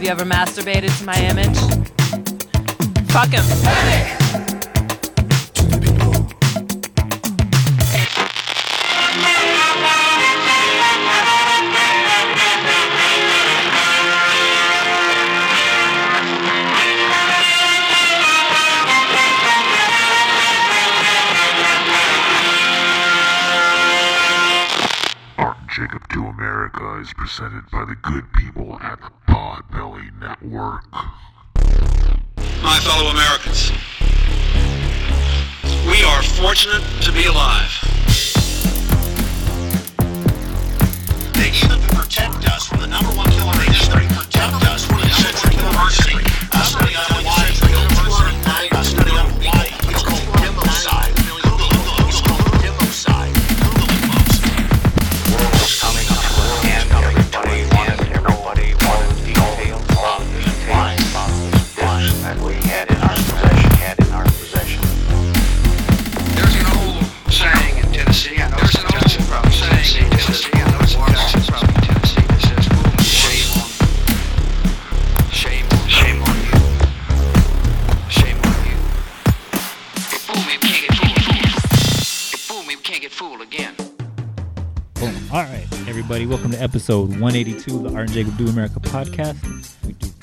Have you ever masturbated to my image? Fuck him. And Jacob Do America is presented by the good people at the Network. My fellow Americans, we are fortunate to be alive. They even protect us from the number one killer in history. Protect us from the number one killer in. Episode 182 of the Art and Jacob Do America podcast.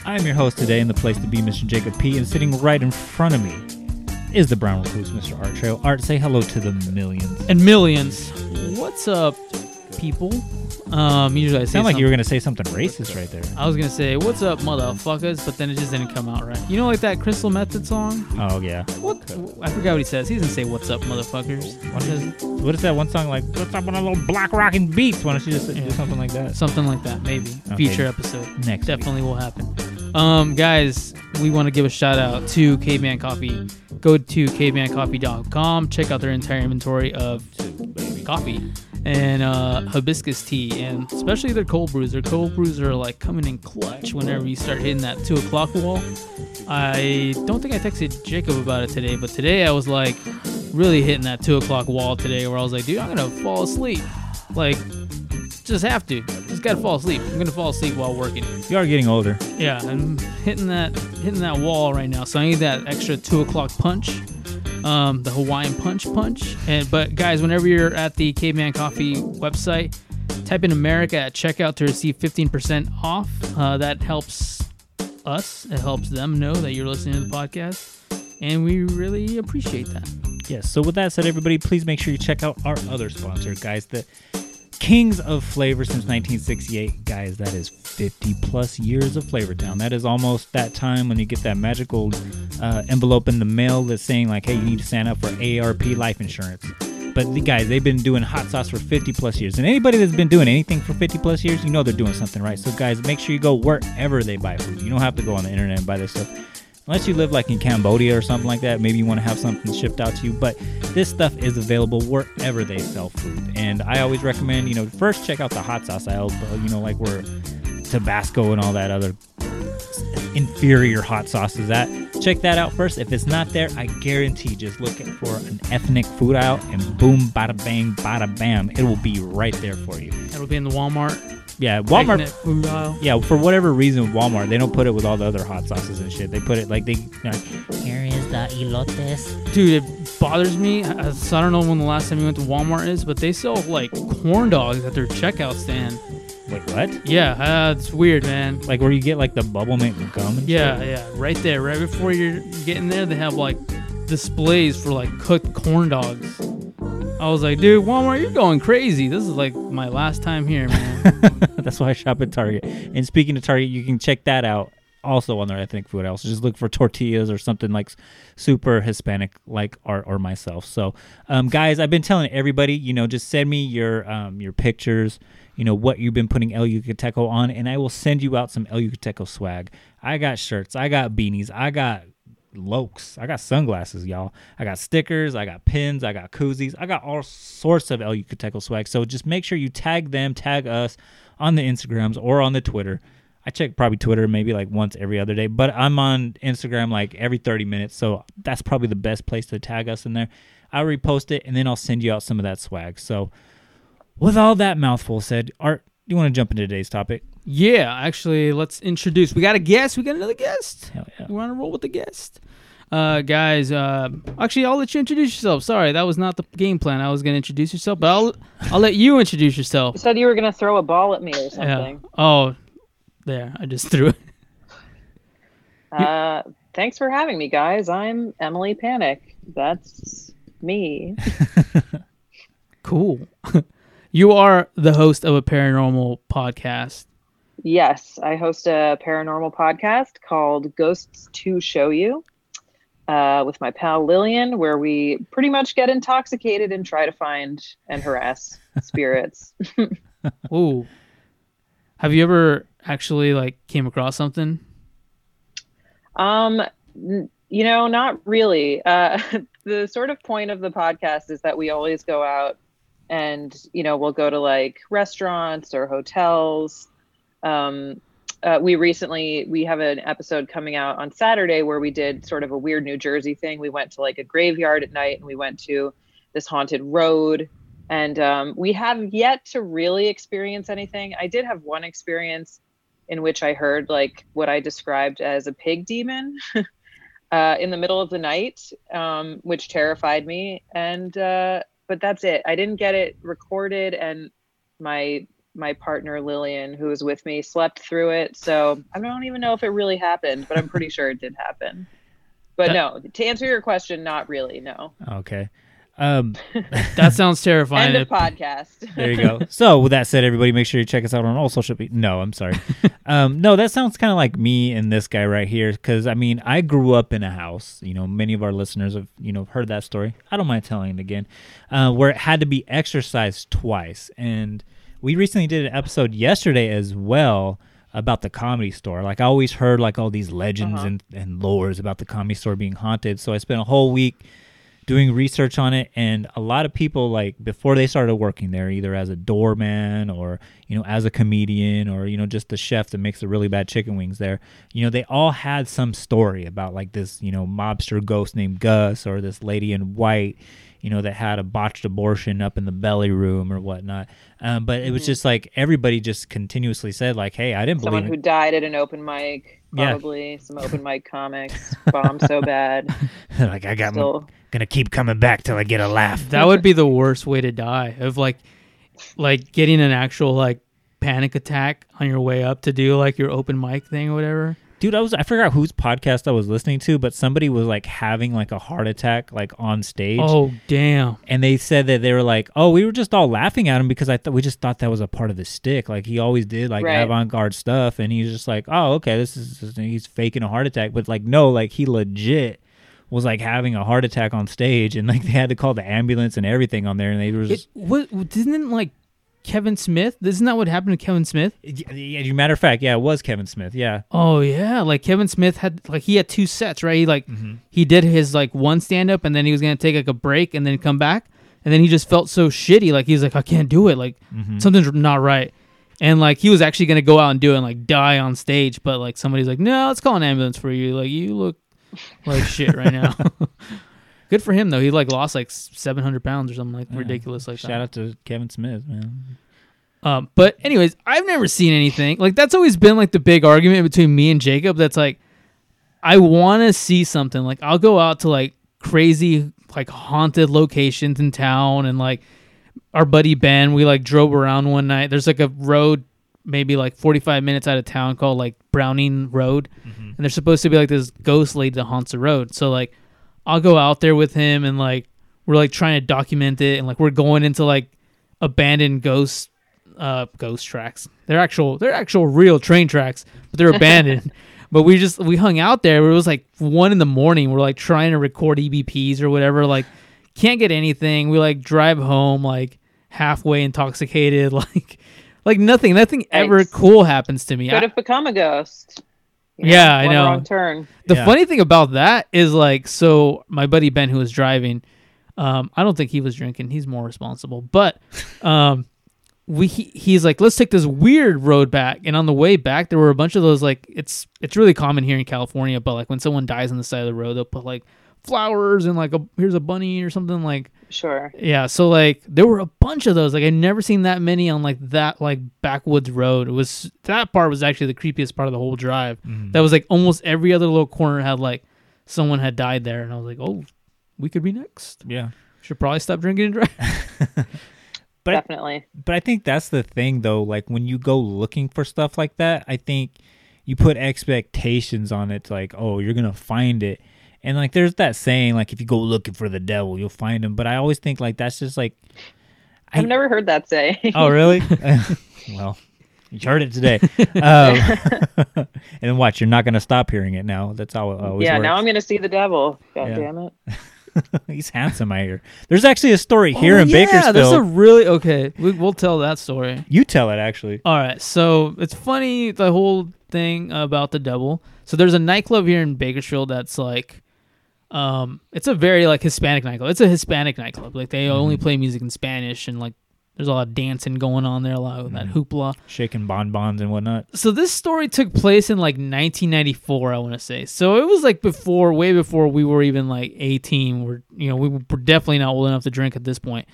I'm your host today, and the place to be, Mr. Jacob P. And sitting right in front of me is the brown recluse, Mr. Art Trail. Art, say hello to the millions. and millions. What's up, people? Um, usually I say Sound like you were gonna say something racist right there. I was gonna say, "What's up, motherfuckers?" But then it just didn't come out right. You know, like that Crystal Method song. Oh yeah. What? I forgot what he says. He doesn't say, "What's up, motherfuckers." What is, what is that one song like? What's up with a little black rocking beats? Why don't you just do something like that? Something like that, maybe. Okay. Future episode. Next week. Definitely will happen. Um, guys, we want to give a shout out to Caveman Coffee. Go to cavemancoffee.com. Check out their entire inventory of coffee and uh, hibiscus tea, and especially their cold brews. Their cold brews are like coming in clutch whenever you start hitting that two o'clock wall. I don't think I texted Jacob about it today, but today I was like really hitting that two o'clock wall today, where I was like, dude, I'm gonna fall asleep. Like, just have to. Just gotta fall asleep. I'm gonna fall asleep while working. You are getting older. Yeah, I'm hitting that hitting that wall right now. So I need that extra two o'clock punch, um, the Hawaiian punch punch. And but guys, whenever you're at the Caveman Coffee website, type in America at checkout to receive 15% off. Uh, that helps us. It helps them know that you're listening to the podcast, and we really appreciate that. Yes. So with that said, everybody, please make sure you check out our other sponsor, guys. The Kings of Flavor since 1968, guys. That is 50 plus years of Flavor Town. That is almost that time when you get that magical uh, envelope in the mail that's saying like, "Hey, you need to sign up for ARP life insurance." But the guys, they've been doing hot sauce for 50 plus years, and anybody that's been doing anything for 50 plus years, you know they're doing something right. So guys, make sure you go wherever they buy food. You don't have to go on the internet and buy this stuff unless you live like in Cambodia or something like that, maybe you want to have something shipped out to you. But this stuff is available wherever they sell food. And I always recommend, you know, first check out the hot sauce aisle, you know, like where Tabasco and all that other inferior hot sauces at. Check that out first. If it's not there, I guarantee just look for an ethnic food aisle and boom, bada bang, bada bam, it will be right there for you. It'll be in the Walmart. Yeah, Walmart. Ethnic. Yeah, for whatever reason, Walmart they don't put it with all the other hot sauces and shit. They put it like they like, here is the elotes. Dude, it bothers me. I, so I don't know when the last time you went to Walmart is, but they sell like corn dogs at their checkout stand. Like what? Yeah, uh, it's weird, man. Like where you get like the bubble mint gum? And Yeah, shit? yeah, right there, right before you're getting there, they have like displays for like cooked corn dogs. I was like, dude, Walmart, you're going crazy. This is like my last time here, man. That's why I shop at Target. And speaking of Target, you can check that out also on their ethnic food aisle. So just look for tortillas or something like super Hispanic, like Art or myself. So, um, guys, I've been telling everybody, you know, just send me your um, your pictures, you know, what you've been putting El Yucateco on, and I will send you out some El Yucateco swag. I got shirts, I got beanies, I got lokes. I got sunglasses, y'all. I got stickers, I got pins, I got koozies, I got all sorts of El Yucateco swag. So just make sure you tag them, tag us on the Instagrams or on the Twitter. I check probably Twitter maybe like once every other day, but I'm on Instagram like every 30 minutes. So that's probably the best place to tag us in there. I'll repost it and then I'll send you out some of that swag. So with all that mouthful said, Art, do you want to jump into today's topic? Yeah, actually, let's introduce. We got a guest. We got another guest. Hell yeah. We're on a roll with the guest. Uh, guys, uh, actually, I'll let you introduce yourself. Sorry, that was not the game plan. I was gonna introduce yourself, but I'll I'll let you introduce yourself. You said you were gonna throw a ball at me or something. Yeah. something. Oh, there. I just threw it. Uh, thanks for having me, guys. I'm Emily Panic. That's me. Cool. you are the host of a paranormal podcast. Yes, I host a paranormal podcast called Ghosts to Show You. Uh, with my pal Lillian, where we pretty much get intoxicated and try to find and harass spirits. Ooh. Have you ever actually like came across something? Um, n- you know, not really. Uh, the sort of point of the podcast is that we always go out and, you know, we'll go to like restaurants or hotels. Um, uh, we recently we have an episode coming out on Saturday where we did sort of a weird New Jersey thing. We went to like a graveyard at night and we went to this haunted road. And um, we have yet to really experience anything. I did have one experience in which I heard like what I described as a pig demon uh, in the middle of the night, um, which terrified me. And uh, but that's it. I didn't get it recorded, and my my partner Lillian, who was with me, slept through it. So I don't even know if it really happened, but I'm pretty sure it did happen. But That- no, to answer your question, not really. No. Okay. Um, That sounds terrifying. End of podcast. there you go. So with that said, everybody, make sure you check us out on all social media. No, I'm sorry. um, no, that sounds kind of like me and this guy right here. Because I mean, I grew up in a house. You know, many of our listeners have you know heard that story. I don't mind telling it again, uh, where it had to be exorcised twice. And we recently did an episode yesterday as well about the comedy store. Like I always heard like all these legends uh-huh. and, and lores about the comedy store being haunted. So I spent a whole week doing research on it and a lot of people like before they started working there either as a doorman or you know as a comedian or you know just the chef that makes the really bad chicken wings there you know they all had some story about like this you know mobster ghost named gus or this lady in white you know that had a botched abortion up in the belly room or whatnot um, but it was just like everybody just continuously said like hey i didn't Someone believe Someone who it died at an open mic, Yeah. probably some open mic comics, bombed so bad. like i got Still, gonna keep coming back till i get a laugh that would be the worst way to die of like like getting an actual like panic attack on your way up to do like your open mic thing or whatever. Dude i was i forgot whose podcast i was listening to but somebody was like having like a heart attack like on stage Oh damn. and they said that they were like oh we were just all laughing at him because i thought we just thought that was a part of the stick like he always did like Right. avant-garde stuff and he's just like oh okay this is he's faking a heart attack but like no like he legit was like having a heart attack on stage and like they had to call the ambulance and everything on there and they were It, what didn't like Kevin Smith? Isn't that what happened to Kevin Smith? yeah, yeah, matter of fact yeah it was kevin smith yeah Oh yeah, like Kevin Smith had like he had two sets, right? He like Mm-hmm. he did his like one stand up and then he was gonna take like a break and then come back and then he just felt so shitty, like he's like I can't do it, like Mm-hmm. something's not right. And like he was actually gonna go out and do it and like die on stage, but like somebody's like, no, let's call an ambulance for you. Like you look like shit right now. Good for him though. He like lost like seven hundred pounds or something like ridiculous like shout that. out to kevin smith man Um, but anyways, I've never seen anything like that's always been like the big argument between me and Jacob. That's like, I want to see something. Like I'll go out to like crazy like haunted locations in town, and like our buddy Ben, we like drove around one night. There's like a road maybe like 45 minutes out of town called like Browning Road, and there's supposed to be like this ghost lady that haunts the road. So like, I'll go out there with him, and like we're like trying to document it, and like we're going into like abandoned ghost uh ghost tracks. They're actual they're actual real train tracks, but they're abandoned. but we just we hung out there. It was like one in the morning. We're like trying to record EVPs or whatever. Like can't get anything. We like drive home like halfway intoxicated. Like like nothing. Nothing ever cool happens to me. could have become a ghost. You Yeah, I know. Wrong turn. the Yeah. funny thing about that is like so my buddy Ben who was driving, um, I don't think he was drinking. He's more responsible. But um we he, he's like, let's take this weird road back. And on the way back there were a bunch of those like it's it's really common here in California, but like when someone dies on the side of the road, they'll put like flowers and like a here's a bunny or something like Sure. yeah. So like there were a bunch of those. Like I'd never seen that many on like that like backwoods road. It was that part was actually the creepiest part of the whole drive. Mm-hmm. That was like almost every other little corner had like someone had died there, and I was like, oh, we could be next. Yeah. Should probably stop drinking and drive. But I- Definitely. But I think that's the thing though, like when you go looking for stuff like that, I think you put expectations on it like, oh, you're going to find it. And like there's that saying like if you go looking for the devil, you'll find him, but I always think like that's just like I- I've never heard that say. Oh, really? well, you heard it today. Um, and watch, you're not going to stop hearing it now. That's how it always yeah, works. now I'm gonna see the devil. God Yeah. damn it. He's handsome, I hear. There's actually a story here Oh, in yeah, Bakersfield. There's a really okay. We, we'll tell that story. You tell it, actually. All right, so it's funny the whole thing about the devil. So there's a nightclub here in Bakersfield that's like, um, it's a very like Hispanic nightclub. It's a Hispanic nightclub. Like they only play music in Spanish and like there's a lot of dancing going on there, a lot of that hoopla. Shaking bonbons and whatnot. So this story took place in like 1994, I want to say. So it was like before, way before we were even like 18. We're you know we were definitely not old enough to drink at this point.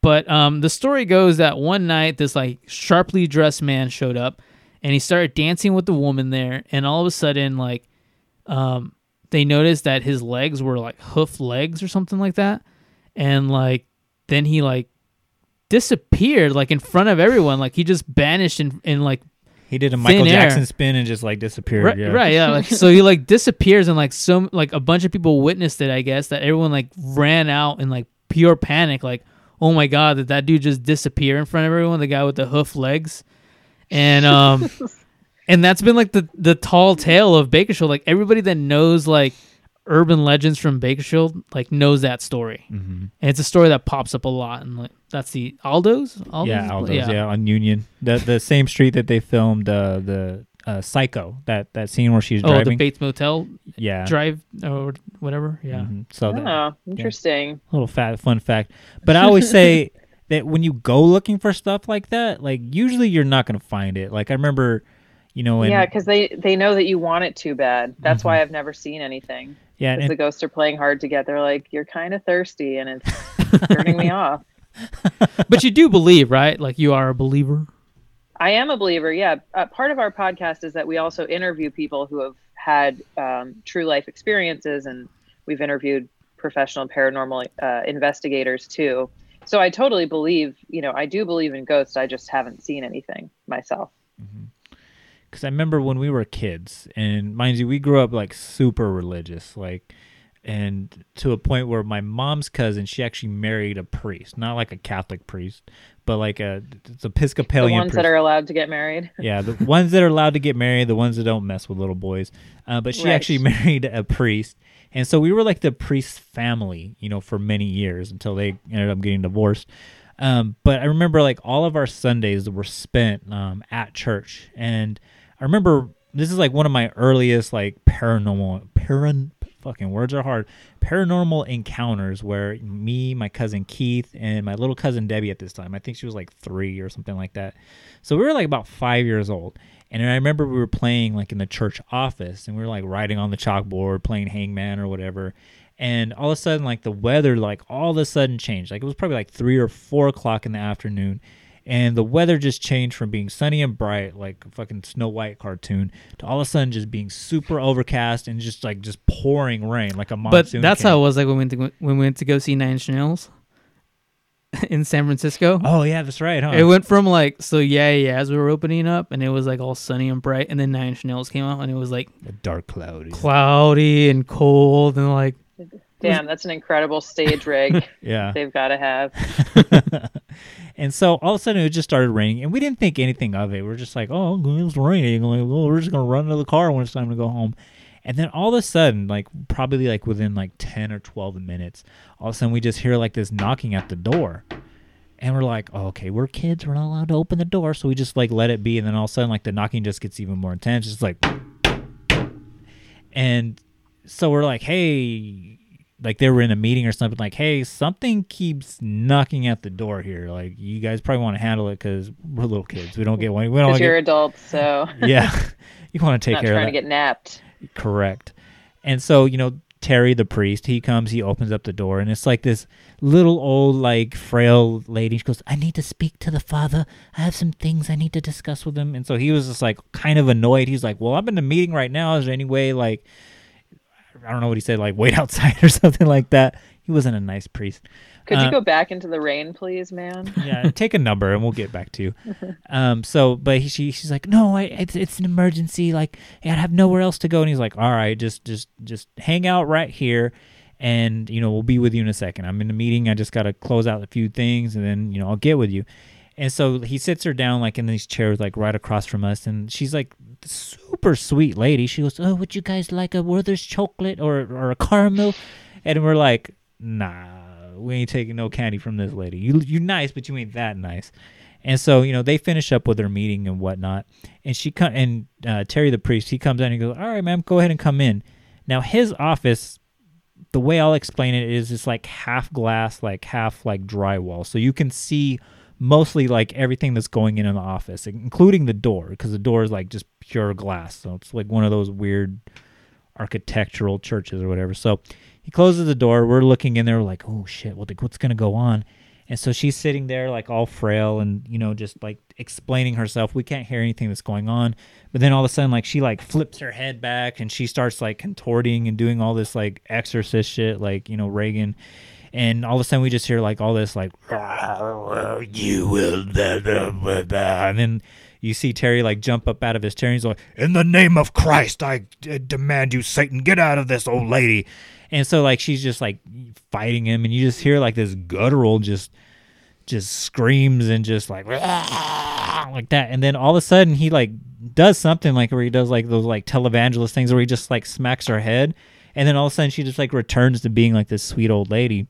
But um, the story goes that one night this like sharply dressed man showed up, and he started dancing with the woman there, and all of a sudden like, um, they noticed that his legs were like hoof legs or something like that, and like then he like disappeared like in front of everyone, like he just vanished in in like He did a Michael Thin air. Jackson spin and just like disappeared. Right, yeah. right, yeah. Like so, he like disappears, and like some like a bunch of people witnessed it. I guess that everyone like ran out in like pure panic, like, oh my god, did that dude just disappear in front of everyone? The guy with the hoof legs, and um, and that's been like the the tall tale of Bakersfield. Like everybody that knows like urban legends from Bakersfield like knows that story, Mhm. and it's a story that pops up a lot. And like that's the Aldo's, Aldo's? Yeah, Aldo's, yeah. on Union, the the same street that they filmed uh, the uh, Psycho. That that scene where she's Oh, the. Bates Motel yeah. drive or whatever. Yeah. Mhm. So that, Oh, interesting. little fat fun fact. But I always say that when you go looking for stuff like that, like usually you're not gonna find it. Like I remember, you know, in, yeah, because they they know that you want it too bad. That's Mm-hmm. why I've never seen anything. Yeah, and, the ghosts are playing hard to get. They're like, you're kind of thirsty, and it's turning me off. but you do believe, right? Like you are a believer. I am a believer. Yeah. Uh, part of our podcast is that we also interview people who have had um, true life experiences, and we've interviewed professional paranormal uh, investigators too. So I totally believe, you know, I do believe in ghosts. I just haven't seen anything myself. Because I remember when we were kids, and mind you, we grew up like super religious, like, and to a point where my mom's cousin, she actually married a priest, not like a Catholic priest, but like a it's The Episcopalian ones priest. that are allowed to get married. yeah, the ones that are allowed to get married, the ones that don't mess with little boys. Uh, but she Right. actually married a priest, and so we were like the priest family, you know, for many years until they ended up getting divorced. Um, but I remember like all of our Sundays were spent um, at church, and I remember this is like one of my earliest like paranormal paran fucking words are hard paranormal encounters where me my cousin keith and my little cousin debbie at this time i think she was like three or something like that. So we were like about five years old and i remember we were playing like in the church office and we were like writing on the chalkboard playing hangman or whatever and all of a sudden like the weather like all of a sudden changed. Like it was probably like three or four o'clock in the afternoon and the weather just changed from being sunny and bright like a fucking snow white cartoon to all of a sudden just being super overcast and just like just pouring rain like a monsoon. But that's came. how it was like when we went to when we went to go see Nine Inch Nails in San Francisco. oh yeah that's right huh It went from like so yeah yeah as we were opening up and it was like all sunny and bright and then Nine Inch Nails came out and it was like a dark cloud cloudy and cold and like Damn, that's an incredible stage rig yeah. they've got to have. and so all of a sudden it just started raining and we didn't think anything of it. We are just like oh it's raining. Like well, we're just gonna run to the car when it's time to go home. And then all of a sudden like probably like within like 10 or 12 minutes all of a sudden we just hear like this knocking at the door. And we're like oh, okay we're kids. We're not allowed to open the door. So we just like let it be and then all of a sudden like the knocking just gets even more intense. It's like and so we're like hey like they were in a meeting or something like hey something keeps knocking at the door here like you guys probably want to handle it because we're little kids we don't get one we don't you're get adults, so yeah you want to take not care of trying that to get napped. correct and so you know Terry the priest. He comes, he opens up the door, and it's like this little old, like frail lady. She goes, "I need to speak to the father. I have some things I need to discuss with him." And so he was just like kind of annoyed. He's like, "Well, I'm in a meeting right now. Is there any way like?" I don't know what he said, like wait outside or something like that. He wasn't a nice priest. Could Uh, you go back into the rain, please, man? yeah, take a number and we'll get back to you. Um, so, but he, she, she's like, no, I, it's, it's an emergency. Like, I have nowhere else to go. And he's like, all right, just, just, just hang out right here, and you know, we'll be with you in a second. I'm in a meeting. I just gotta close out a few things, and then you know, I'll get with you. And so he sits her down like in these chairs, like right across from us, and she's like super sweet lady. She goes, "Oh, would you guys like a Werther's chocolate or or a caramel?" And we're like, "Nah, we ain't taking no candy from this lady. You you nice, but you ain't that nice." And so you know they finish up with their meeting and whatnot, and she come and uh, Terry the priest he comes in and he goes, "All right, ma'am, go ahead and come in." Now his office, the way I'll explain it is, it's like half glass, like half like drywall, so you can see mostly like everything that's going in in the office, including the door, because the door is like just pure glass. So it's like one of those weird architectural churches or whatever. So he closes the door. We're looking in there, like, oh shit, what what's gonna go on? And so she's sitting there like all frail and you know just like explaining herself. We can't hear anything that's going on. But then all of a sudden like she like flips her head back and she starts like contorting and doing all this like exorcist shit like you know Regan. And all of a sudden we just hear like all this like you will and then you see Terry like jump up out of his chair. And he's like In the name of Christ, I uh, demand you, Satan, get out of this old lady. and so like she's just like fighting him. And you just hear like this guttural just just screams and just like like that. And then all of a sudden he like does something like where he does like those like televangelist things where he just like smacks her head. And then all of a sudden she just like returns to being like this sweet old lady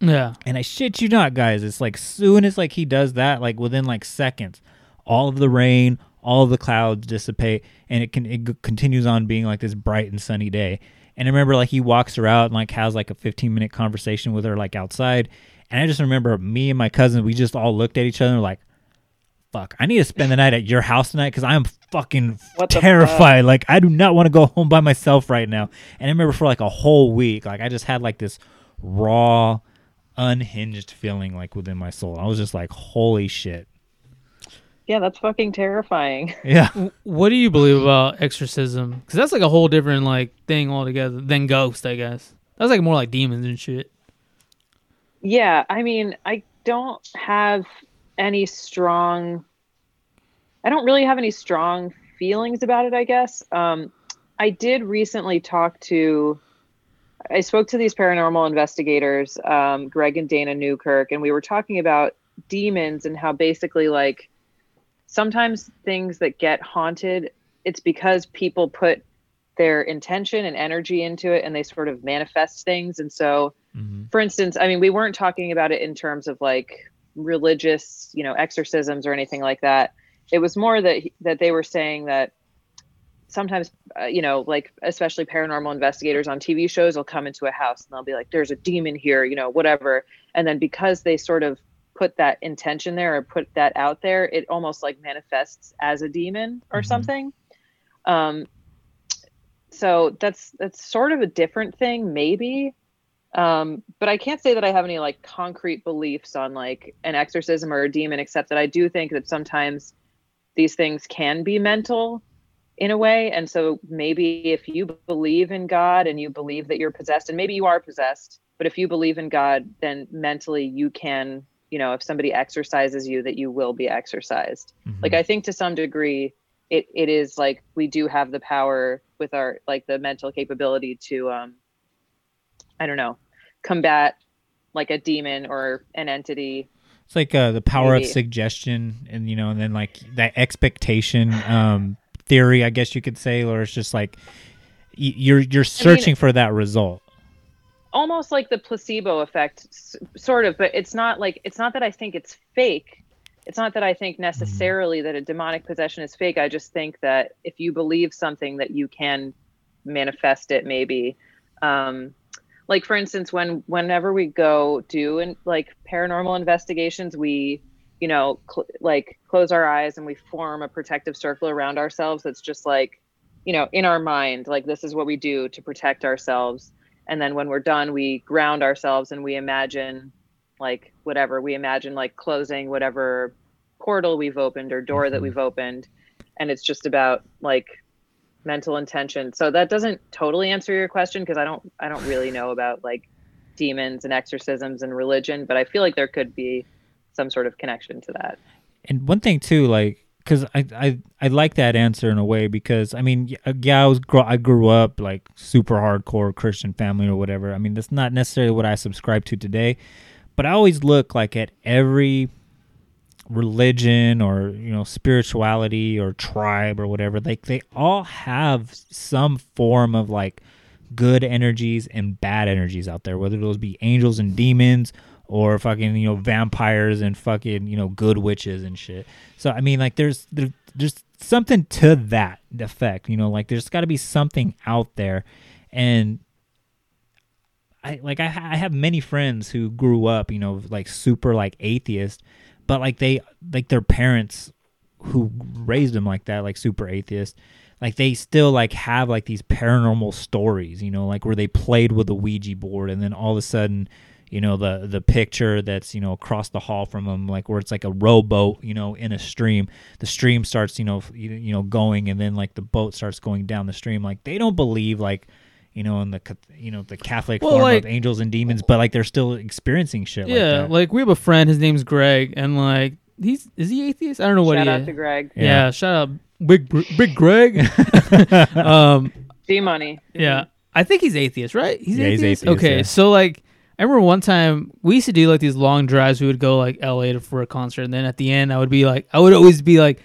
Yeah. and I shit you not, guys. It's like soon as like he does that, like within like seconds, all of the rain, all of the clouds dissipate, and it can it continues on being like this bright and sunny day. And I remember like he walks her out and like has like a 15 minute conversation with her like outside. And I just remember me and my cousin, we just all looked at each other and were like, "Fuck, I need to spend the night at your house tonight because I am fucking What the terrified. Like I do not want to go home by myself right now." And I remember for like a whole week, like I just had like this raw unhinged feeling like within my soul. I was just like, holy shit. Yeah, that's fucking terrifying. Yeah. What do you believe about exorcism? Because that's like a whole different like thing altogether than ghost, I guess. That's like more like demons and shit. Yeah, I mean, I don't have any strong I don't really have any strong feelings about it, I guess. Um I did recently talk to I spoke to these paranormal investigators, um, Greg and Dana Newkirk, and we were talking about demons and how basically like sometimes things that get haunted, it's because people put their intention and energy into it and they sort of manifest things. And so hmm for instance, I mean, we weren't talking about it in terms of like religious, you know, exorcisms or anything like that. It was more that that they were saying that sometimes, uh, you know, like especially paranormal investigators on TV shows will come into a house and they'll be like, "There's a demon here," you know, whatever. And then because they sort of put that intention there or put that out there, it almost like manifests as a demon or Mhm. something. Um, so that's that's sort of a different thing, maybe um but i can't say that i have any like concrete beliefs on like an exorcism or a demon except that i do think that sometimes these things can be mental in a way. And so maybe if you believe in god and you believe that you're possessed and maybe you are possessed but if you believe in god then mentally you can you know if somebody exorcises you that you will be exorcised. Like i think to some degree it, it is like we do have the power with our like the mental capability to um i don't know combat like a demon or an entity. It's like uh, the power Maybe. of suggestion and, you know, and then like that expectation um, theory, I guess you could say, or it's just like you're, you're searching for that result. almost like the placebo effect sort of but it's not like it's not that i think it's fake. It's not that i think necessarily that a demonic possession is fake. I just think that if you believe something that you can manifest it maybe. Um like for instance when whenever we go do and like paranormal investigations we you know cl- like close our eyes and we form a protective circle around ourselves that's just like you know in our mind like this is what we do to protect ourselves. And then when we're done we ground ourselves and we imagine like whatever. We imagine like closing whatever portal we've opened or door that Mhm. we've opened. And it's just about like mental intention. So that doesn't totally answer your question because i don't i don't really know about like demons and exorcisms and religion but i feel like there could be some sort of connection to that and one thing too, like, because I, I I like that answer in a way because I mean, yeah, I was I grew up like super hardcore Christian family or whatever. I mean, that's not necessarily what I subscribe to today, but I always look like at every religion or you know spirituality or tribe or whatever like they all have some form of like good energies and bad energies out there whether those be angels and demons or fucking you know vampires and fucking you know good witches and shit. So i mean like there's there, there's something to that effect you know like there's got to be something out there. And I like I, I have many friends who grew up, you know, like super like atheist, but like they like their parents who raised them like that, like super atheist, like they still like have like these paranormal stories, you know, like where they played with the Ouija board and then all of a sudden, you know, the the picture that's you know across the hall from them, like where it's like a rowboat, you know, in a stream, the stream starts, you know, you, you know, going and then like the boat starts going down the stream. Like they don't believe like you know, in the you know the Catholic Well, form like- of angels and demons, but like they're still experiencing shit. yeah, like, like, we have a friend. His name's Greg, and like he's is he atheist? I don't know what he is. shout he out is. to greg yeah. Yeah. shout out big big Greg. um, g money yeah, I think he's atheist, right? He's Yeah, he's atheist. atheist, Okay, yeah. so like. I remember one time we used to do like these long drives. We would go like LA to, for a concert, and then at the end, I would be like, I would always be like,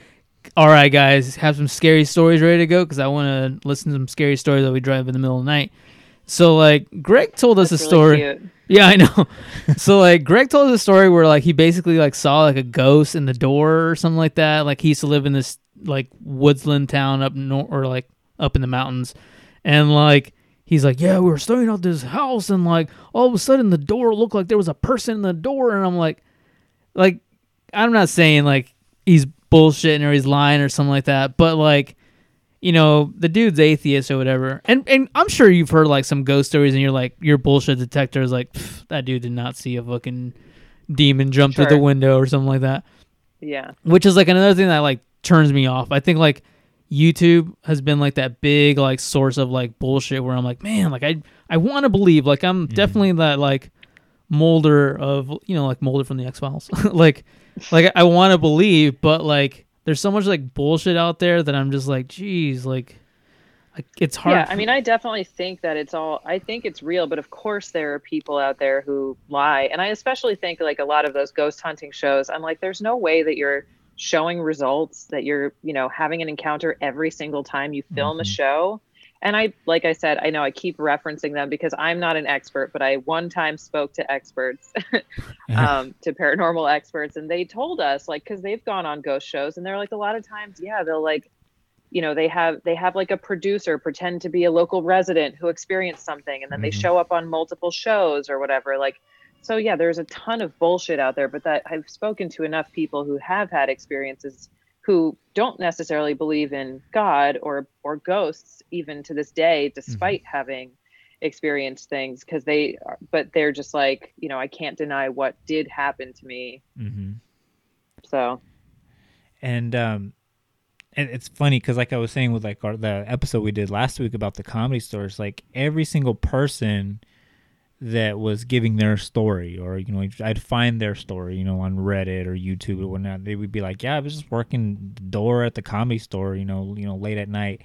"All right, guys, have some scary stories ready to go because I want to listen to some scary stories that we drive in the middle of the night." So like, Greg told us That's a really story. cute. Yeah, I know. so like Greg told us a story where like he basically like saw like a ghost in the door or something like that. Like he used to live in this like woodsland town up north or like up in the mountains. And like he's like, Yeah, we were staying at this house and like all of a sudden the door looked like there was a person in the door and I'm like like I'm not saying like he's bullshitting or he's lying or something like that, but like you know, the dude's atheist or whatever. And and I'm sure you've heard like some ghost stories and you're like your bullshit detector is like that dude did not see a fucking demon jump through the window or something like that. yeah Which is like another thing that like turns me off. I think like YouTube has been like that big like source of like bullshit where I'm like, man, like I I want to believe like I'm mm-hmm. definitely that like Mulder of you know like Mulder from the X Files. like like I want to believe, but like there's so much like bullshit out there that I'm just like, geez, like, like it's hard. Yeah, I mean, I definitely think that it's all. I think it's real, but of course there are people out there who lie, and I especially think like a lot of those ghost hunting shows. I'm like, there's no way that you're showing results that you're, you know, having an encounter every single time you film a Mhm. show. And I, like I said, I know I keep referencing them because I'm not an expert, but I one time spoke to experts, um, to paranormal experts, and they told us like because they've gone on ghost shows, and they're like a lot of times, yeah, they'll like you know they have they have like a producer pretend to be a local resident who experienced something and then they Mhm. show up on multiple shows or whatever like so yeah there's a ton of bullshit out there but that i've spoken to enough people who have had experiences who don't necessarily believe in god or or ghosts even to this day despite having experienced things because they are, but they're just like you know i can't deny what did happen to me. Hmm so. And um and it's funny because like i was saying with like our, the episode we did last week about the comedy stores like every single person that was giving their story or you know i'd find their story you know on reddit or youtube or whatnot they would be like yeah i was just working the door at the comedy store you know you know late at night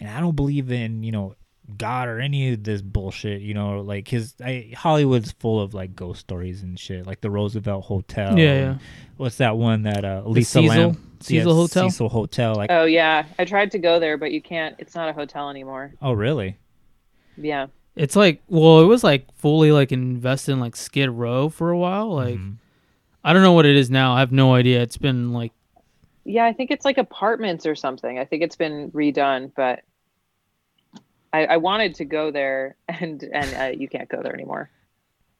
and i don't believe in you know god or any of this bullshit you know like his I, hollywood's full of like ghost stories and shit like the roosevelt hotel Yeah, and what's that one that uh lisa Cecil- Lam- Cecil Hotel? Cecil Hotel. Like, oh yeah i tried to go there but you can't it's not a hotel anymore oh really? yeah it's like, well, it was like fully like invested in like Skid Row for a while. Like, Mhm. I don't know what it is now. I have no idea. It's been like, Yeah, I think it's like apartments or something. I think it's been redone, but I, I wanted to go there, and and uh, you can't go there anymore.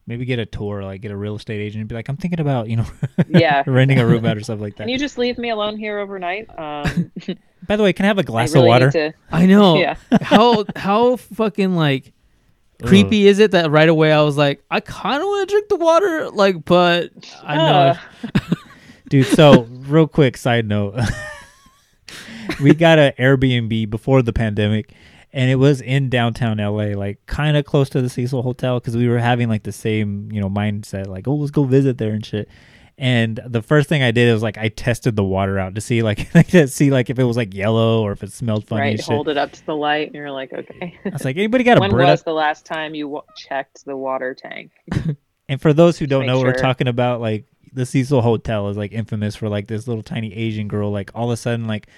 maybe get a tour, like get a real estate agent, and be like, I'm thinking about you know, Yeah. renting a room out or something like that. Can you just leave me alone here overnight? Um, By the way, can I have a glass really of water? Need to, I know Yeah. how how fucking like creepy is it that right away I was like, I kind of want to drink the water, like, but I know. Uh, dude. So real quick side note, we got an Airbnb before the pandemic, and it was in downtown LA, like kind of close to the Cecil Hotel, because we were having like the same you know mindset, like oh let's go visit there and shit. And the first thing I did was like I tested the water out to see like to see like if it was like yellow or if it smelled funny. right. Hold it up to the light, and you're like, okay. I was like, anybody got a when Brita? was the last time you w- checked the water tank? And for those who don't know, we're talking about like the Cecil Hotel is like infamous for like this little tiny Asian girl, like all of a sudden like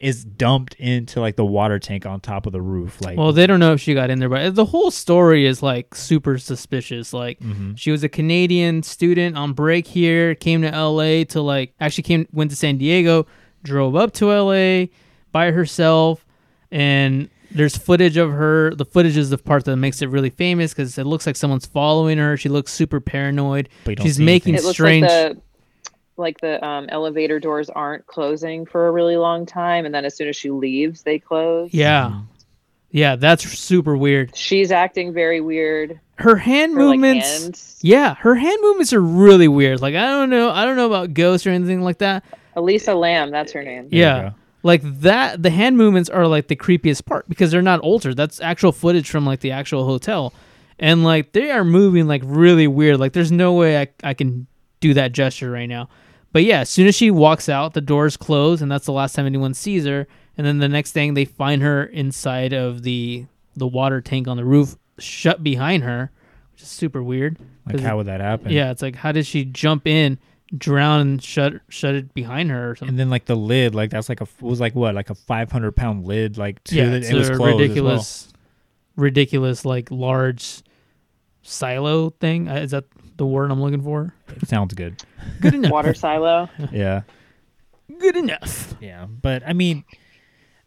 is dumped into like the water tank on top of the roof. Like, Well, they don't know if she got in there, but the whole story is like super suspicious. Like, Mhm. she was a Canadian student on break here, came to LA to like actually came went to San Diego, drove up to LA by herself, and there's footage of her. The footage is the part that makes it really famous because it looks like someone's following her. She looks super paranoid. But you don't She's see making. It looks strange. like the like the um, elevator doors aren't closing for a really long time, and then as soon as she leaves, they close. yeah, yeah, that's super weird. She's acting very weird. Her hand Her like movements. hands. Yeah, her hand movements are really weird. Like I don't know, I don't know about ghosts or anything like that. Elisa Lam, that's her name. Yeah. Like that the hand movements are like the creepiest part because they're not altered. That's actual footage from like the actual hotel. And like they are moving like really weird. Like there's no way I, I can do that gesture right now. But yeah, as soon as she walks out, the doors close and that's the last time anyone sees her. And then the next thing they find her inside of the the water tank on the roof shut behind her, which is super weird. Like, how would that happen? Yeah, it's like how did she jump in, drown, and shut shut it behind her or something? And then like the lid, like that's like a was like what, like a five hundred pound lid, like to yeah, the, it's it was ridiculous, ridiculous like large silo thing. Uh, Is that the word I'm looking for? It sounds good. Good enough. Water silo. Yeah. Good enough. Yeah, but I mean,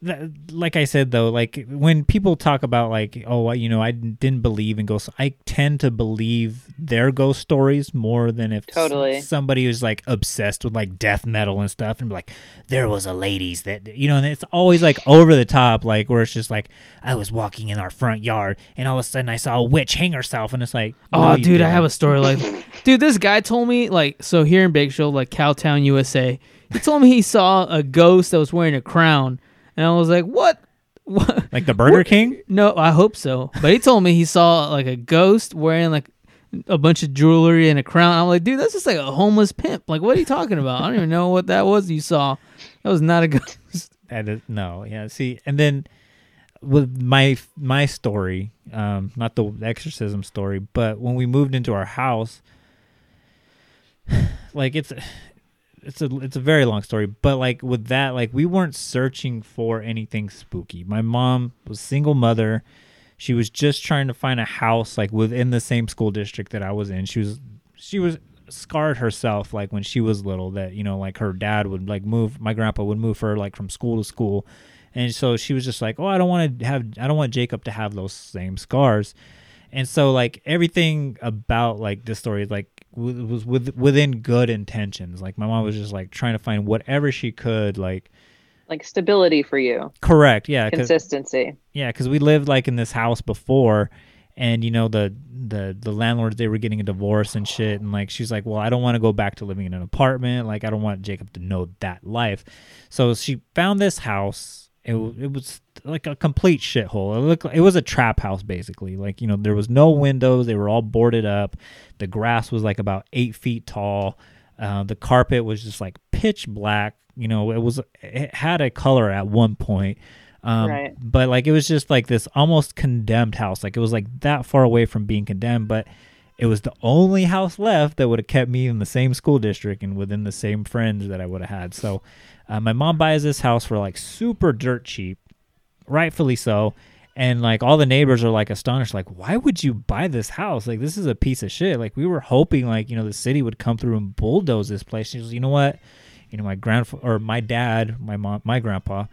th- like I said though, like when people talk about like, oh, I- you know, I didn't believe in ghosts, I tend to believe their ghost stories more than if s- Totally. somebody who's like obsessed with like death metal and stuff, and be like, there was a ladies that you know, and it's always like over the top, like where it's just like I was walking in our front yard, and all of a sudden I saw a witch hang herself, and it's like, Oh, dude, I have a story like, dude, this guy told me like, so here in Big Show, like Cowtown, USA, he told me he saw a ghost that was wearing a crown, and I was like, what? What? like the Burger King. No, I hope so. But he told me he saw like a ghost wearing like a bunch of jewelry and a crown. I'm like, dude, that's just like a homeless pimp. Like, what are you talking about? I don't even know what that was you saw. That was not a ghost. That is, no, yeah. See, and then with my my story, um, not the exorcism story, but when we moved into our house, like it's it's a it's a very long story, but like with that, like we weren't searching for anything spooky. My mom was single mother. She was just trying to find a house like within the same school district that I was in. She was she was scarred herself like when she was little that you know like her dad would like move my grandpa would move her like from school to school and so she was just like oh i don't want to have i don't want jacob to have those same scars and so like everything about like this story like w- was with within good intentions like my mom was just like trying to find whatever she could like Like stability for you, correct Yeah. consistency. yeah, because we lived like in this house before, and you know the the the landlords they were getting a divorce and shit, and like she's like, well, I don't want to go back to living in an apartment. Like I don't want Jacob to know that life. So she found this house. It it was like a complete shithole. It looked like, it was a trap house basically. Like you know there was no windows. They were all boarded up. The grass was like about eight feet tall. Uh, the carpet was just like pitch black. You know, it was it had a color at one point. Um, Right. But like it was just like this almost condemned house. Like it was like that far away from being condemned, but it was the only house left that would have kept me in the same school district and within the same friends that I would have had. So uh, my mom buys this house for like super dirt cheap, rightfully so. And like all the neighbors are like astonished, like, why would you buy this house? Like this is a piece of shit. Like we were hoping like, you know, the city would come through and bulldoze this place. She goes, you know what? You know, my grandfather or my dad, my mom, my grandpa,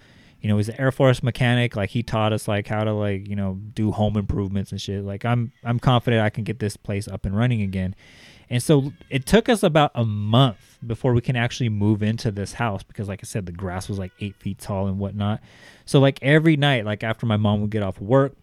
you know, he's an Air Force mechanic. Like he taught us like how to like, you know, do home improvements and shit. Like I'm I'm confident I can get this place up and running again. And so it took us about a month before we can actually move into this house because, like I said, the grass was like eight feet tall and whatnot. So, like every night, like after my mom would get off work,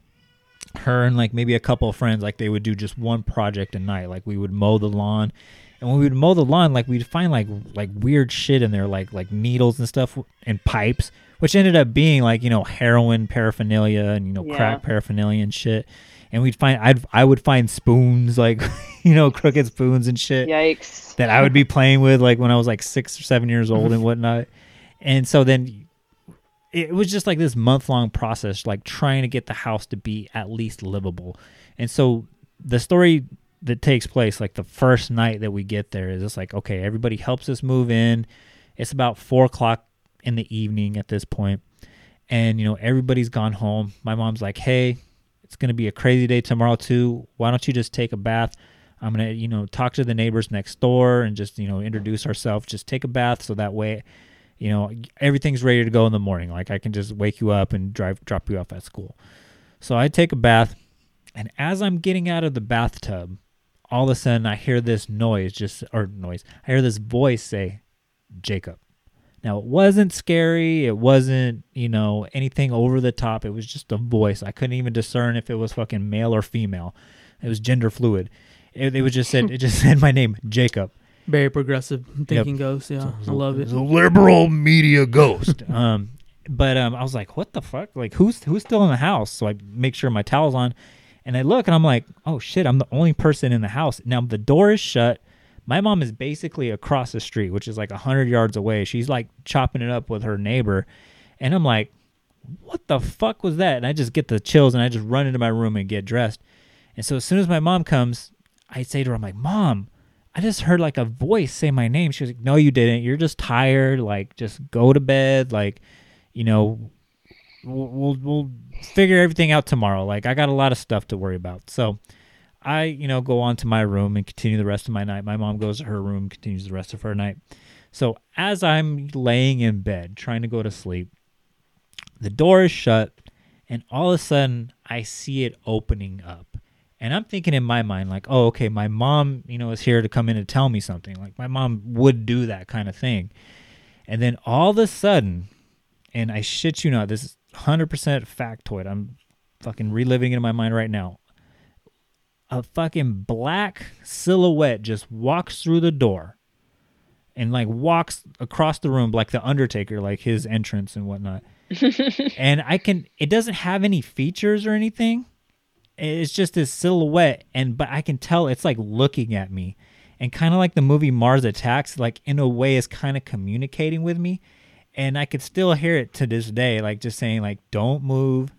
her and like maybe a couple of friends like they would do just one project a night like we would mow the lawn and when we would mow the lawn like we'd find like like weird shit in there like like needles and stuff and pipes which ended up being like you know heroin paraphernalia and you know Yeah. crack paraphernalia and shit and we'd find I'd I would find spoons like you know crooked spoons and shit Yikes. that I would be playing with like when I was like six or seven years old and whatnot. And so then it was just like this month long process, like trying to get the house to be at least livable. And so the story that takes place, like the first night that we get there, is just like, okay, everybody helps us move in. It's about four o'clock in the evening at this point, And, you know, everybody's gone home. My mom's like, hey, it's going to be a crazy day tomorrow, too. Why don't you just take a bath? I'm going to, you know, talk to the neighbors next door and just, you know, introduce ourselves. Just take a bath so that way, you know, everything's ready to go in the morning. Like I can just wake you up and drive, drop you off at school. So I take a bath. And as I'm getting out of the bathtub, all of a sudden I hear this noise, just, or noise, I hear this voice say, Jacob. Now it wasn't scary. It wasn't, you know, anything over the top. It was just a voice. I couldn't even discern if it was fucking male or female. It was gender fluid. It, it was just said. It just said my name, Jacob. Very progressive thinking ghost. Yeah, I love it. The liberal media ghost. um, but um, I was like, what the fuck? Like, who's who's still in the house? So I make sure my towel's on, and I look, and I'm like, oh shit, I'm the only person in the house. Now the door is shut. My mom is basically across the street, which is like a hundred yards away. She's like chopping it up with her neighbor, and I'm like, what the fuck was that? And I just get the chills, and I just run into my room and get dressed. And so as soon as my mom comes, I say to her, I'm like, Mom, I just heard like a voice say my name. She was like, No, you didn't. You're just tired. Like, just go to bed. Like, you know, we'll, we'll, we'll figure everything out tomorrow. Like, I got a lot of stuff to worry about. So I, you know, go on to my room and continue the rest of my night. My mom goes to her room, continues the rest of her night. So as I'm laying in bed trying to go to sleep, the door is shut, and all of a sudden I see it opening up. And I'm thinking in my mind, like, oh, okay, my mom, you know, is here to come in and tell me something. Like, my mom would do that kind of thing. And then all of a sudden, and I shit you not, this is 100% factoid. I'm fucking reliving it in my mind right now. A fucking black silhouette just walks through the door and like walks across the room like the Undertaker, like his entrance and whatnot. and I can, it doesn't have any features or anything. It's just this silhouette and but i can tell it's like looking at me. And kind of like the movie mars attacks like in a way is kind of communicating with me. And i could still hear it to this day like just saying like don't move.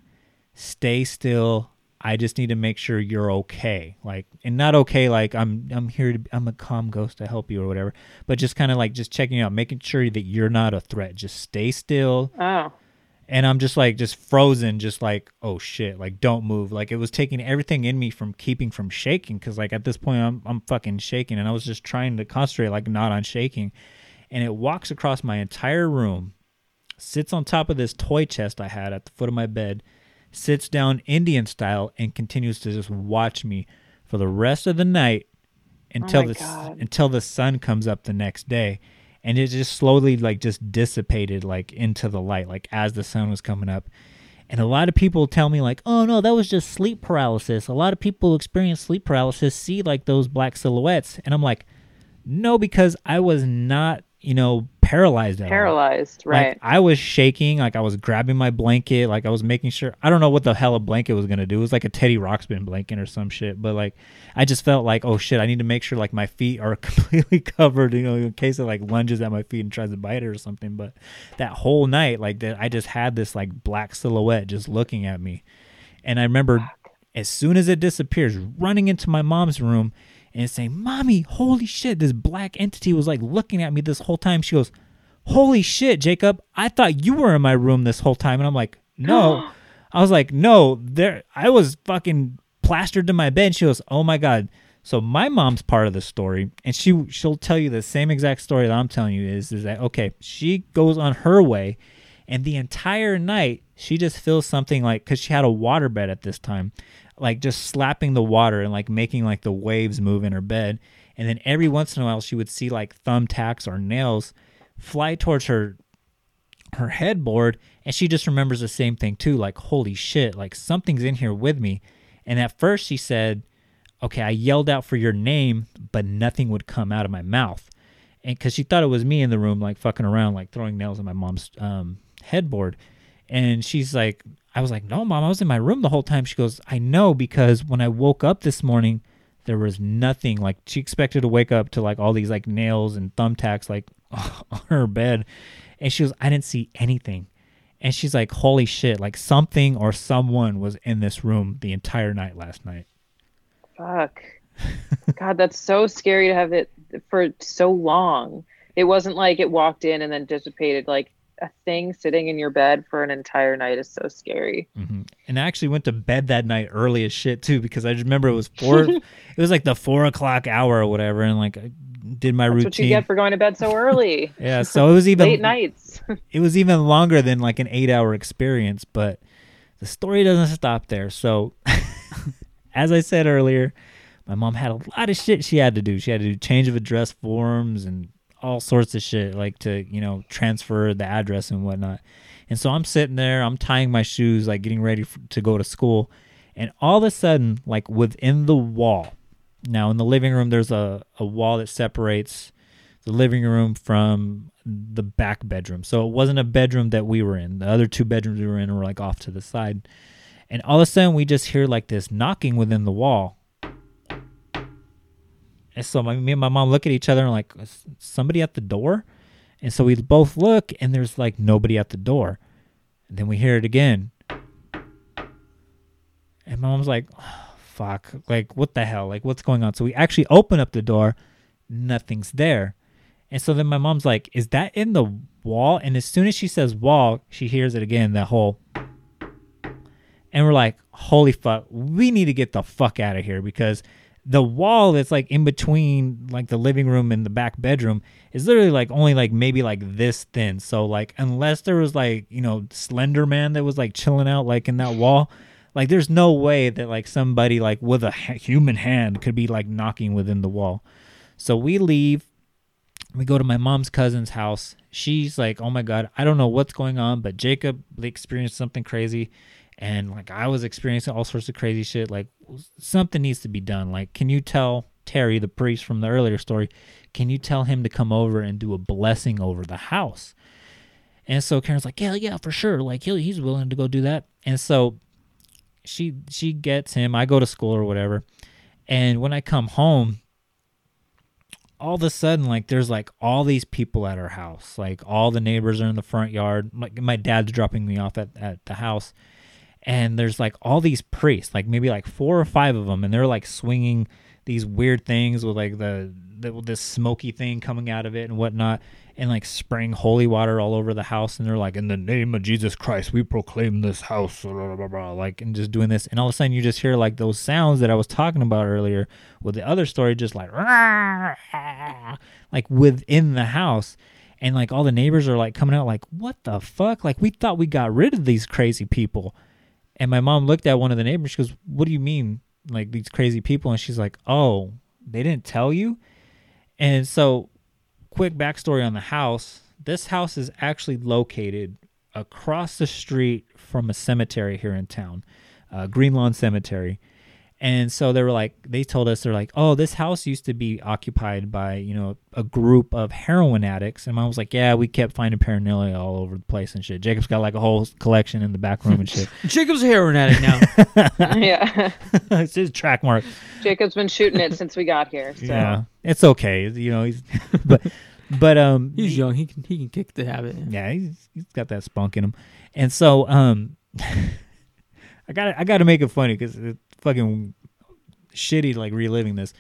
Stay still i just need to make sure you're okay. Like and not okay like i'm i'm here to i'm a calm ghost to help you or whatever but just kind of like just checking out making sure that you're not a threat. Just stay still. Oh, and I'm just like just frozen, just like oh shit, like don't move. Like it was taking everything in me from keeping from shaking because like at this point I'm I'm fucking shaking, and I was just trying to concentrate like not on shaking, and it walks across my entire room, sits on top of this toy chest I had at the foot of my bed, sits down Indian style, and continues to just watch me for the rest of the night until my the God. until the sun comes up the next day. And it just slowly like just dissipated like into the light like as the sun was coming up. And a lot of people tell me like oh no that was just sleep paralysis. A lot of people who experience sleep paralysis see like those black silhouettes. And i'm like no because i was not you know paralyzed paralyzed, right? Like I was shaking, like I was grabbing my blanket, like I was making sure I don't know what the hell a blanket was gonna do. It was like a Teddy Ruxpin blanket or some shit. But like I just felt like, oh shit, I need to make sure like my feet are completely covered, you know, in case it like lunges at my feet and tries to bite it or something. But that whole night, like that I just had this like black silhouette just looking at me. And I remember as soon as it disappears, running into my mom's room and saying, Mommy, holy shit, this black entity was like looking at me this whole time. She goes, Holy shit, Jacob, I thought you were in my room this whole time. And I'm like, No. I was like, No, there I was fucking plastered to my bed. She goes, Oh my God. So my mom's part of the story, and she she'll tell you the same exact story that I'm telling you is is that okay, she goes on her way and the entire night she just feels something like because she had a waterbed at this time like just slapping the water and like making like the waves move in her bed and then every once in a while she would see like thumbtacks or nails fly towards her her headboard and she just remembers the same thing too like holy shit like something's in here with me And at first she said, "Okay, I yelled out for your name, but nothing would come out of my mouth." And cuz she thought it was me in the room like fucking around like throwing nails in my mom's um headboard. And she's like I was like, "No, mom, I was in my room the whole time." She goes, "I know because when I woke up this morning, there was nothing like she expected to wake up to like all these like nails and thumbtacks like on her bed and she goes i didn't see anything and she's like holy shit like something or someone was in this room the entire night last night Fuck. God, that's so scary to have it for so long. It wasn't like it walked in and then dissipated. Like a thing sitting in your bed for an entire night is so scary. hmm and i actually went to bed that night early as shit too because i just remember it was four it was like the four o'clock hour or whatever and like i did my That's what you get for going to bed so early. yeah so it was even Late nights. it was even longer than like an eight hour experience, but the story doesn't stop there. So, as I said earlier, my mom had a lot of shit she had to do. She had to do change of address forms and all sorts of shit, like to, you know, transfer the address and whatnot. And so I'm sitting there, I'm tying my shoes, like getting ready f- to go to school. And all of a sudden, like within the wall, now in the living room, there's a, a wall that separates the living room from the back bedroom. So it wasn't a bedroom that we were in. The other two bedrooms we were in were like off to the side. And all of a sudden we just hear like this knocking within the wall. And so my, me and my mom look at each other and like "Is somebody at the door. And so we both look and there's like nobody at the door. And then we hear it again. And my mom's like, "Oh, fuck, like what the hell? Like what's going on? So we actually open up the door, nothing's there. And so then my mom's like, "Is that in the wall?" And as soon as she says wall, she hears it again, that whole and we're like, "Holy fuck, we need to get the fuck out of here because the wall that's like in between like the living room and the back bedroom is literally like only like maybe like this thin. So like unless there was like, you know, Slender Man that was like chilling out like in that wall, like there's no way that like somebody like with a human hand could be like knocking within the wall. So we leave we go to my mom's cousin's house. She's like, "Oh my god, I don't know what's going on, but Jacob experienced something crazy." And like I was experiencing all sorts of crazy shit. Like something needs to be done. Like, can you tell Terry, the priest from the earlier story, can you tell him to come over and do a blessing over the house? And so Karen's like, yeah, yeah, for sure. Like he he's willing to go do that. And so she she gets him. I go to school or whatever. And when I come home, all of a sudden, like there's like all these people at our house. Like all the neighbors are in the front yard. My, my dad's dropping me off at, at the house. And there's like all these priests, like maybe like four or five of them, and they're like swinging these weird things with like the, the this smoky thing coming out of it and whatnot, and like spraying holy water all over the house. And they're like, "In the name of Jesus Christ, we proclaim this house," blah, blah, blah, like and just doing this. And all of a sudden, you just hear like those sounds that I was talking about earlier with the other story, just like like within the house. And like all the neighbors are like coming out like, what the fuck? Like we thought we got rid of these crazy people. And my mom looked at one of the neighbors. She goes, "What do you mean, like these crazy people?" And she's like, "Oh, they didn't tell you." And so, quick backstory on the house: this house is actually located across the street from a cemetery here in town, uh, Green Lawn Cemetery. And so they were like, they told us they're like, oh, this house used to be occupied by you know a group of heroin addicts. And mom was like, yeah, we kept finding paranoia all over the place and shit. Jacob's got like a whole collection in the back room and shit. Jacob's a heroin addict now. yeah. it's his track mark. Jacob's been shooting it since we got here. So Yeah, it's okay. You know, he's but but um He's young. He can he can kick the habit. yeah, he's he's got that spunk in him, and so um, I got to I got to make it funny because it's fucking shitty like reliving this,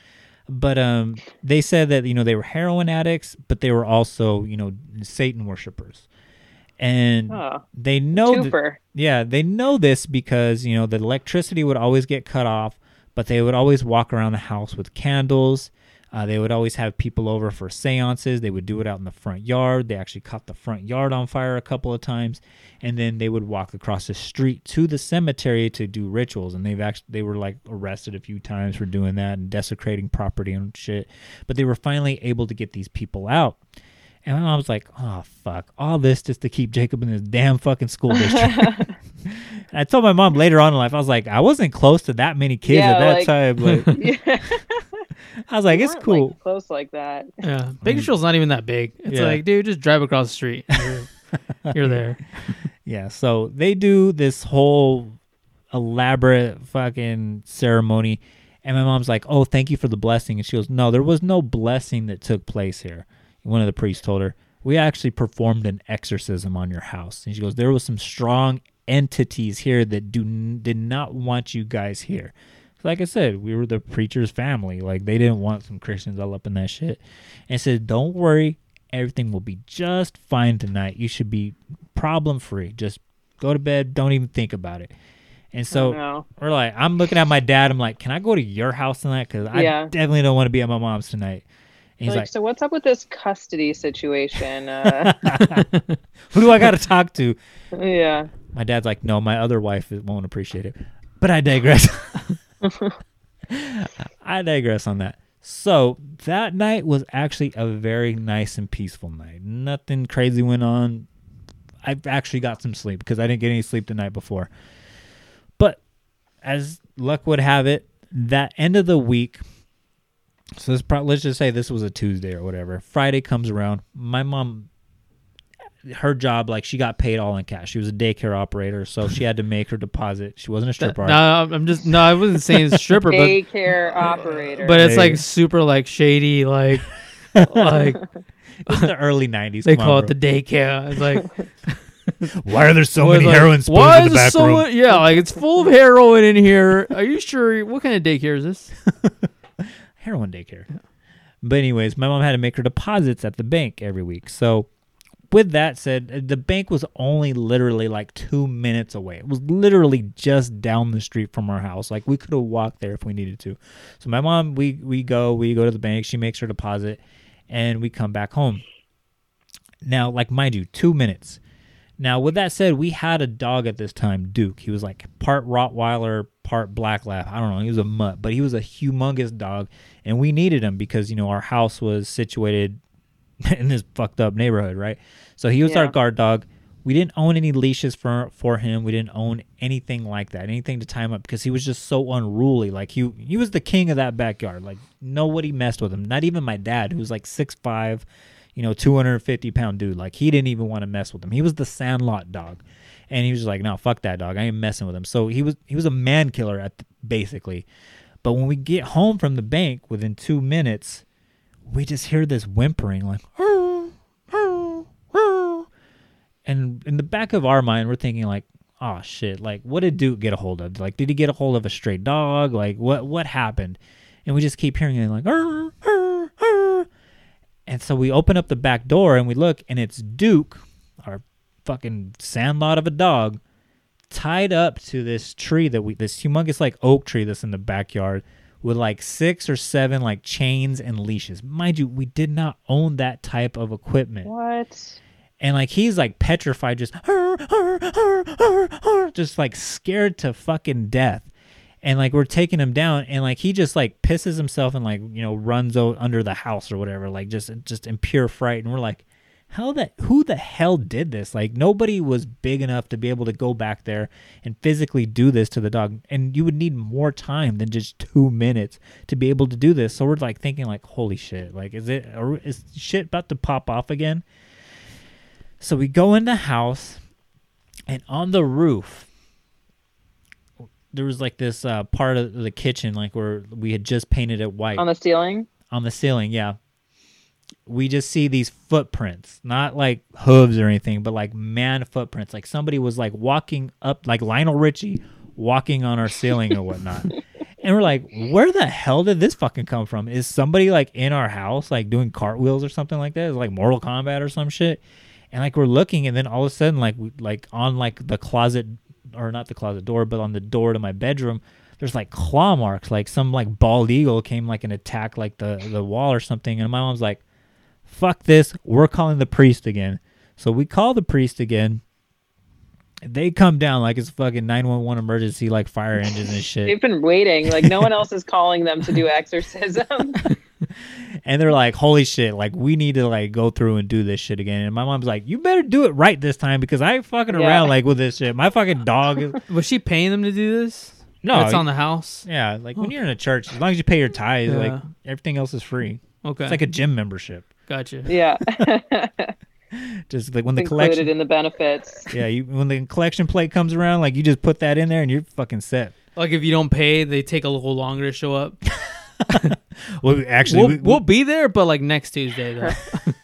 but um, they said that you know they were heroin addicts, but they were also you know Satan worshippers, and Oh, they know twofer. yeah, they know this because, you know, the electricity would always get cut off, but they would always walk around the house with candles. Uh, they would always have people over for seances. They would do it out in the front yard. They actually caught the front yard on fire a couple of times, and then they would walk across the street to the cemetery to do rituals. And they've actually they were like arrested a few times for doing that and desecrating property and shit. But they were finally able to get these people out. And my mom was like, "Oh fuck, all this just to keep Jacob in this damn fucking school district." And I told my mom later on in life, I was like, I wasn't close to that many kids Yeah, at that like- time. Like, yeah. I was like, it's cool. Like, close like that. Yeah, Bakersfield's mm. not even that big. It's Yeah. like, dude, just drive across the street. You're, you're there. Yeah, so they do this whole elaborate fucking ceremony, and my mom's like, "Oh, thank you for the blessing," and she goes, "No, there was no blessing that took place here." One of the priests told her, "We actually performed an exorcism on your house," and she goes, "There was some strong entities here that do did not want you guys here." Like I said, we were the preacher's family. Like they didn't want some Christians all up in that shit. And said, "Don't worry, everything will be just fine tonight. You should be problem free. Just go to bed. Don't even think about it." And so we're like, I'm looking at my dad. I'm like, "Can I go to your house tonight? Because I Yeah. definitely don't want to be at my mom's tonight." And he's Like, like, so what's up with this custody situation? Uh, "Who do I got to talk to?" yeah. My dad's like, "No, my other wife won't appreciate it." But I digress. I digress on that. So that night was actually a very nice and peaceful night. Nothing crazy went on. I actually got some sleep because I didn't get any sleep the night before. But as luck would have it, that end of the week. So this let's just say this was a Tuesday or whatever. Friday comes around. My mom her job like she got paid all in cash. She was a daycare operator, so she had to make her deposit. She wasn't a stripper. No, I'm just no. I wasn't saying stripper, but Daycare operator. but it's like super like shady, like like It was the early '90s. they Come call on, it the daycare. It's like. Why are there so many like, heroin spoons why in is the back so room? much- yeah, like it's full of heroin in here. Are you sure? What kind of daycare is this? heroin daycare. But anyways, my mom had to make her deposits at the bank every week. So with that said, uh, the bank was only literally like two minutes away. It was literally just down the street from our house. Like we could have walked there if we needed to. So my mom, we we go, we go to the bank. She makes her deposit, and we come back home. Now, like mind you, two minutes. Now, with that said, we had a dog at this time, Duke. He was like part Rottweiler, part Black Lab. I don't know. He was a mutt, but he was a humongous dog, and we needed him because you know our house was situated in this fucked up neighborhood, right? So he was our guard dog. We didn't own any leashes for for him. We didn't own anything like that, anything to tie him up because he was just so unruly. Like he he was the king of that backyard. Like nobody messed with him. Not even my dad, who's like six five, you know, two hundred and fifty pound dude. Like he didn't even want to mess with him. He was the Sandlot dog, and he was just like, no, fuck that dog. I ain't messing with him. So he was he was a man killer at basically. But when we get home from the bank within two minutes, we just hear this whimpering like oh, oh, oh. and in the back of our mind we're thinking like oh shit like what did duke get a hold of? Like did he get a hold of a stray dog? Like what what happened? And we just keep hearing it like "Arr, arr, arr." and so we open up the back door and we look and it's duke our fucking sandlot of a dog tied up to this tree that we this humongous like oak tree that's in the backyard with like six or seven like chains and leashes mind you we did not own that type of equipment what? and like he's like petrified, just "Arr, arr, arr, arr, arr," just like scared to fucking death. And like we're taking him down, and like he just like pisses himself and like you know runs o- under the house or whatever, like just just in pure fright. And we're like, how that who the hell did this? Like nobody was big enough to be able to go back there and physically do this to the dog. And you would need more time than just two minutes to be able to do this. So we're like thinking like, holy shit, like is it is shit about to pop off again? So we go in the house, and on the roof, there was like this uh, part of the kitchen, like where we had just painted it white On the ceiling? on the ceiling. Yeah, we just see these footprints, not like hooves or anything, but like man footprints. Like somebody was like walking up, like Lionel Richie walking on our ceiling or whatnot. And we're like, where the hell did this fucking come from? Is somebody like in our house, like doing cartwheels or something like that? Is like Mortal Kombat or some shit? And like we're looking, and then all of a sudden, like we like on like the closet or not the closet door, but on the door to my bedroom, there's like claw marks, like some like bald eagle came like and attacked like the the wall or something. And my mom's like, "Fuck this, we're calling the priest again." So we call the priest again. They come down like it's fucking 911 emergency, like fire engines and shit. They've been waiting. Like no one else is calling them to do exorcism. and they're like, "Holy shit! Like we need to like go through and do this shit again." And my mom's like, "You better do it right this time because I ain't fucking Yeah. around like with this shit. My fucking dog is Was she paying them to do this? no, it's on the house. yeah. Like when you're in a church, as long as you pay your tithes, like everything else is free. Okay, It's like a gym membership. Gotcha. Yeah. Just like when the Included collection, in the benefits. yeah, you when the collection plate comes around, like you just put that in there and you're fucking set. Like if you don't pay, they take a little longer to show up. Well, actually, we'll, we, we'll be there, but like next Tuesday though.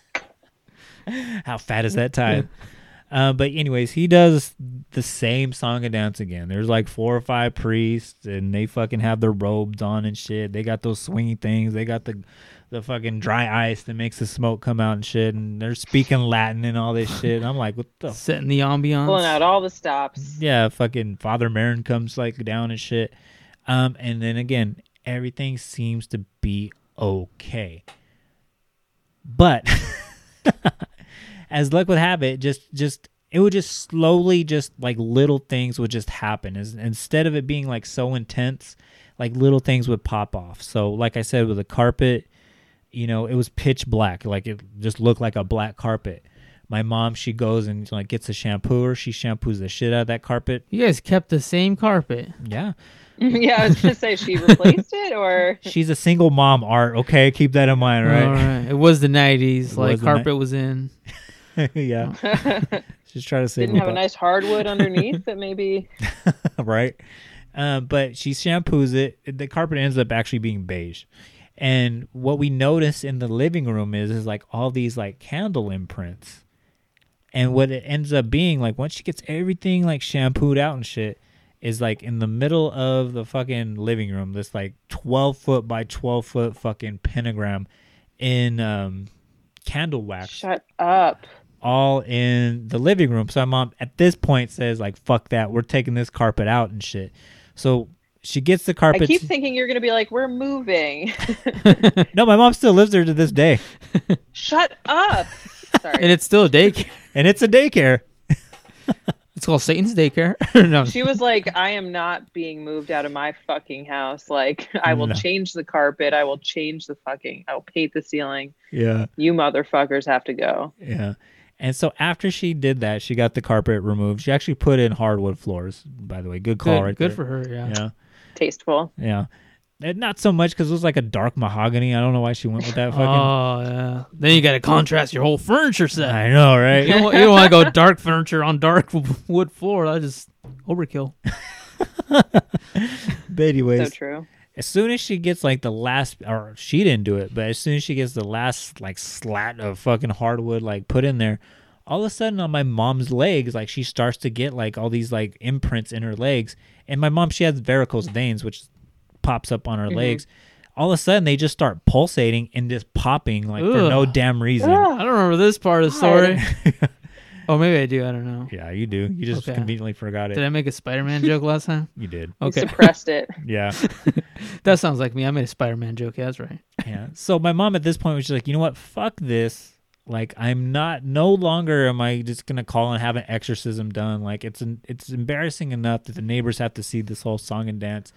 how fat is that tithe? Uh, but anyways, he does the same song and dance again. There's like four or five priests, and they fucking have their robes on and shit. They got those swingy things. They got the the fucking dry ice that makes the smoke come out and shit. And they're speaking Latin and all this shit. And I'm like, what the? F-? Setting the ambiance. Pulling out all the stops. Yeah, fucking Father Merrin comes like down and shit. Um, and then again, everything seems to be okay. But as luck would have it, just just it would just slowly just like little things would just happen. As instead of it being like so intense, like little things would pop off. So like I said with the carpet, you know, it was pitch black. Like it just looked like a black carpet. My mom, she goes and like gets a shampooer. She shampoos the shit out of that carpet. You guys kept the same carpet. Yeah. yeah, I was gonna say she replaced it or She's a single mom art, okay? Keep that in mind, All right? right. It was the nineties. Like was the ni- carpet was in. yeah. She's trying to save didn't have a nice hardwood underneath that maybe right? Um, but she shampoos it. The carpet ends up actually being beige. And what we notice in the living room is is like all these like candle imprints. And what it ends up being like once she gets everything like shampooed out and shit is like in the middle of the fucking living room, this like twelve foot by twelve foot fucking pentagram in um candle wax shut up. all in the living room. So my mom at this point says like fuck that, we're taking this carpet out and shit. So she gets the carpet. I keep thinking you're gonna be like, we're moving. no, my mom still lives there to this day, shut up. Sorry. And it's still a daycare. and it's a daycare. It's called Satan's Daycare. no. she was like, I am not being moved out of my fucking house. Like, I will No. change the carpet. I will change the fucking, I'll paint the ceiling. Yeah, You motherfuckers have to go. yeah. And so after she did that, she got the carpet removed. She actually put in hardwood floors. By the way, good call Good, right good there. for her. Yeah. Yeah, Tasteful. yeah. And not so much because it was like a dark mahogany. I don't know why she went with that oh, fucking. Oh yeah. Then you got to contrast your whole furniture set. I know, right? don't, you don't want to go dark furniture on dark wood floor. That just overkill. but So true. as soon as she gets like the last or she didn't do it but as soon as she gets the last like slat of fucking hardwood like put in there all of a sudden on my mom's legs like she starts to get like all these like imprints in her legs and my mom she has varicose veins which pops up on her mm-hmm. legs all of a sudden they just start pulsating and just popping like for no damn reason I don't remember this part of the story. oh, maybe I do. I don't know. yeah you do you just Okay. conveniently forgot it Did I make a Spider-Man joke last time? you did You Okay, suppressed it. yeah that sounds like me. I made a Spider-Man joke. Yeah, that's right. Yeah. So my mom at this point was just like, you know what? Fuck this. Like I'm not. No longer am I just gonna call and have an exorcism done. Like it's an, it's embarrassing enough that the neighbors have to see this whole song and dance.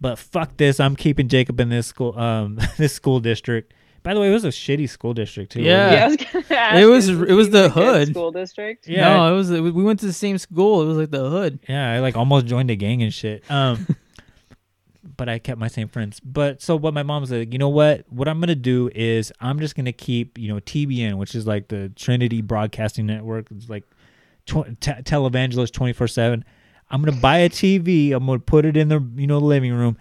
But fuck this. I'm keeping Jacob in this school. Um, this school district. By the way, it was a shitty school district too. Yeah. Yeah, I was gonna ask, It was- it was the hood. school district. Yeah. No, it was. We went to the same school. It was like the hood. Yeah, I like almost joined a gang and shit. Um, but I kept my same friends. But so what my mom was like, you know what? What I'm gonna do is I'm just gonna keep you know TBN, which is like the Trinity Broadcasting Network. It's like tw- te- televangelist 24 seven. I'm gonna buy a TV. I'm gonna put it in the you know living room,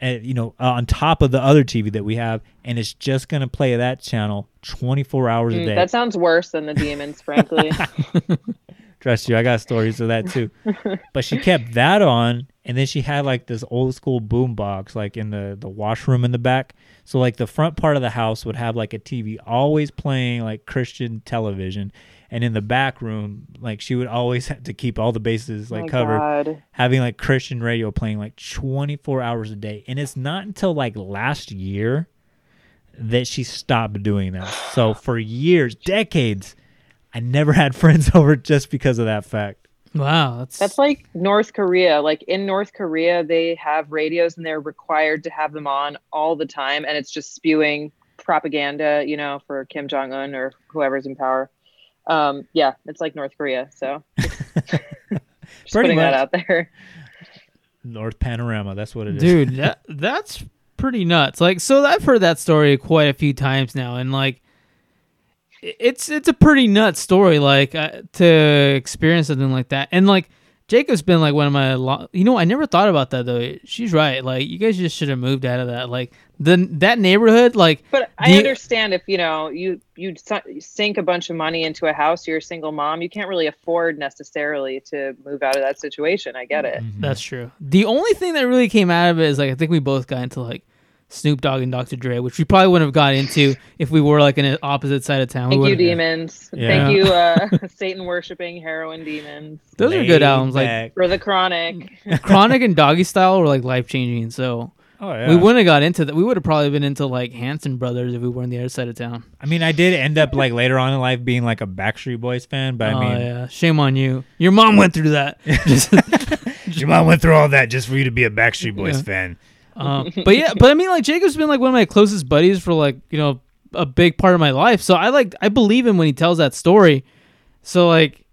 and you know uh, on top of the other TV that we have, and it's just gonna play that channel 24 hours a Mm, day. that sounds worse than the demons, frankly. Trust you, I got stories of that too. but she kept that on, and then she had like this old school boom box, like in the the washroom in the back. So like the front part of the house would have like a TV always playing like Christian television, and in the back room, like she would always have to keep all the bases like My covered, God. having like Christian radio playing like 24 hours a day. And it's not until like last year that she stopped doing that. So for years, decades, I never had friends over just because of that fact. Wow, that's That's like North Korea. Like in North Korea, they have radios and they're required to have them on all the time, and it's just spewing propaganda, you know, for Kim Jong Un or whoever's in power. Um, yeah, it's like North Korea. So just Pretty putting that much. out there. North Panorama. That's what it is. dude that, that's pretty nuts like so i've heard that story quite a few times now and like i- it's it's a pretty nuts story like uh, to experience something like that and like jacob's been like one of my lo- you know i never thought about that though she's right like you guys just should have moved out of that like the that neighborhood like But I Do you- understand if you know you you sink a bunch of money into a house, you're a single mom, you can't really afford necessarily to move out of that situation. I get it. Mhm. That's true. The only thing that really came out of it is like I think we both got into like Snoop Dogg and Dr. Dre, which we probably wouldn't have got into if we were like in an opposite side of town. We Thank you, demons. Yeah. Thank you, uh, Satan worshiping heroin demons. Those are good Laid albums. Like. For the chronic. Chronic and Doggy Style were like life changing. So oh yeah. we wouldn't have got into that. We would have probably been into like Hanson Brothers if we were on the other side of town. I mean, I did end up like later on in life being like a Backstreet Boys fan, but I oh mean, yeah, shame on you. Your mom went through that. Just- your mom went through all that just for you to be a Backstreet Boys Yeah. fan. Um, but yeah, but I mean, like Jacob's been like one of my closest buddies for like you know a big part of my life. So I like I believe him when he tells that story. So like,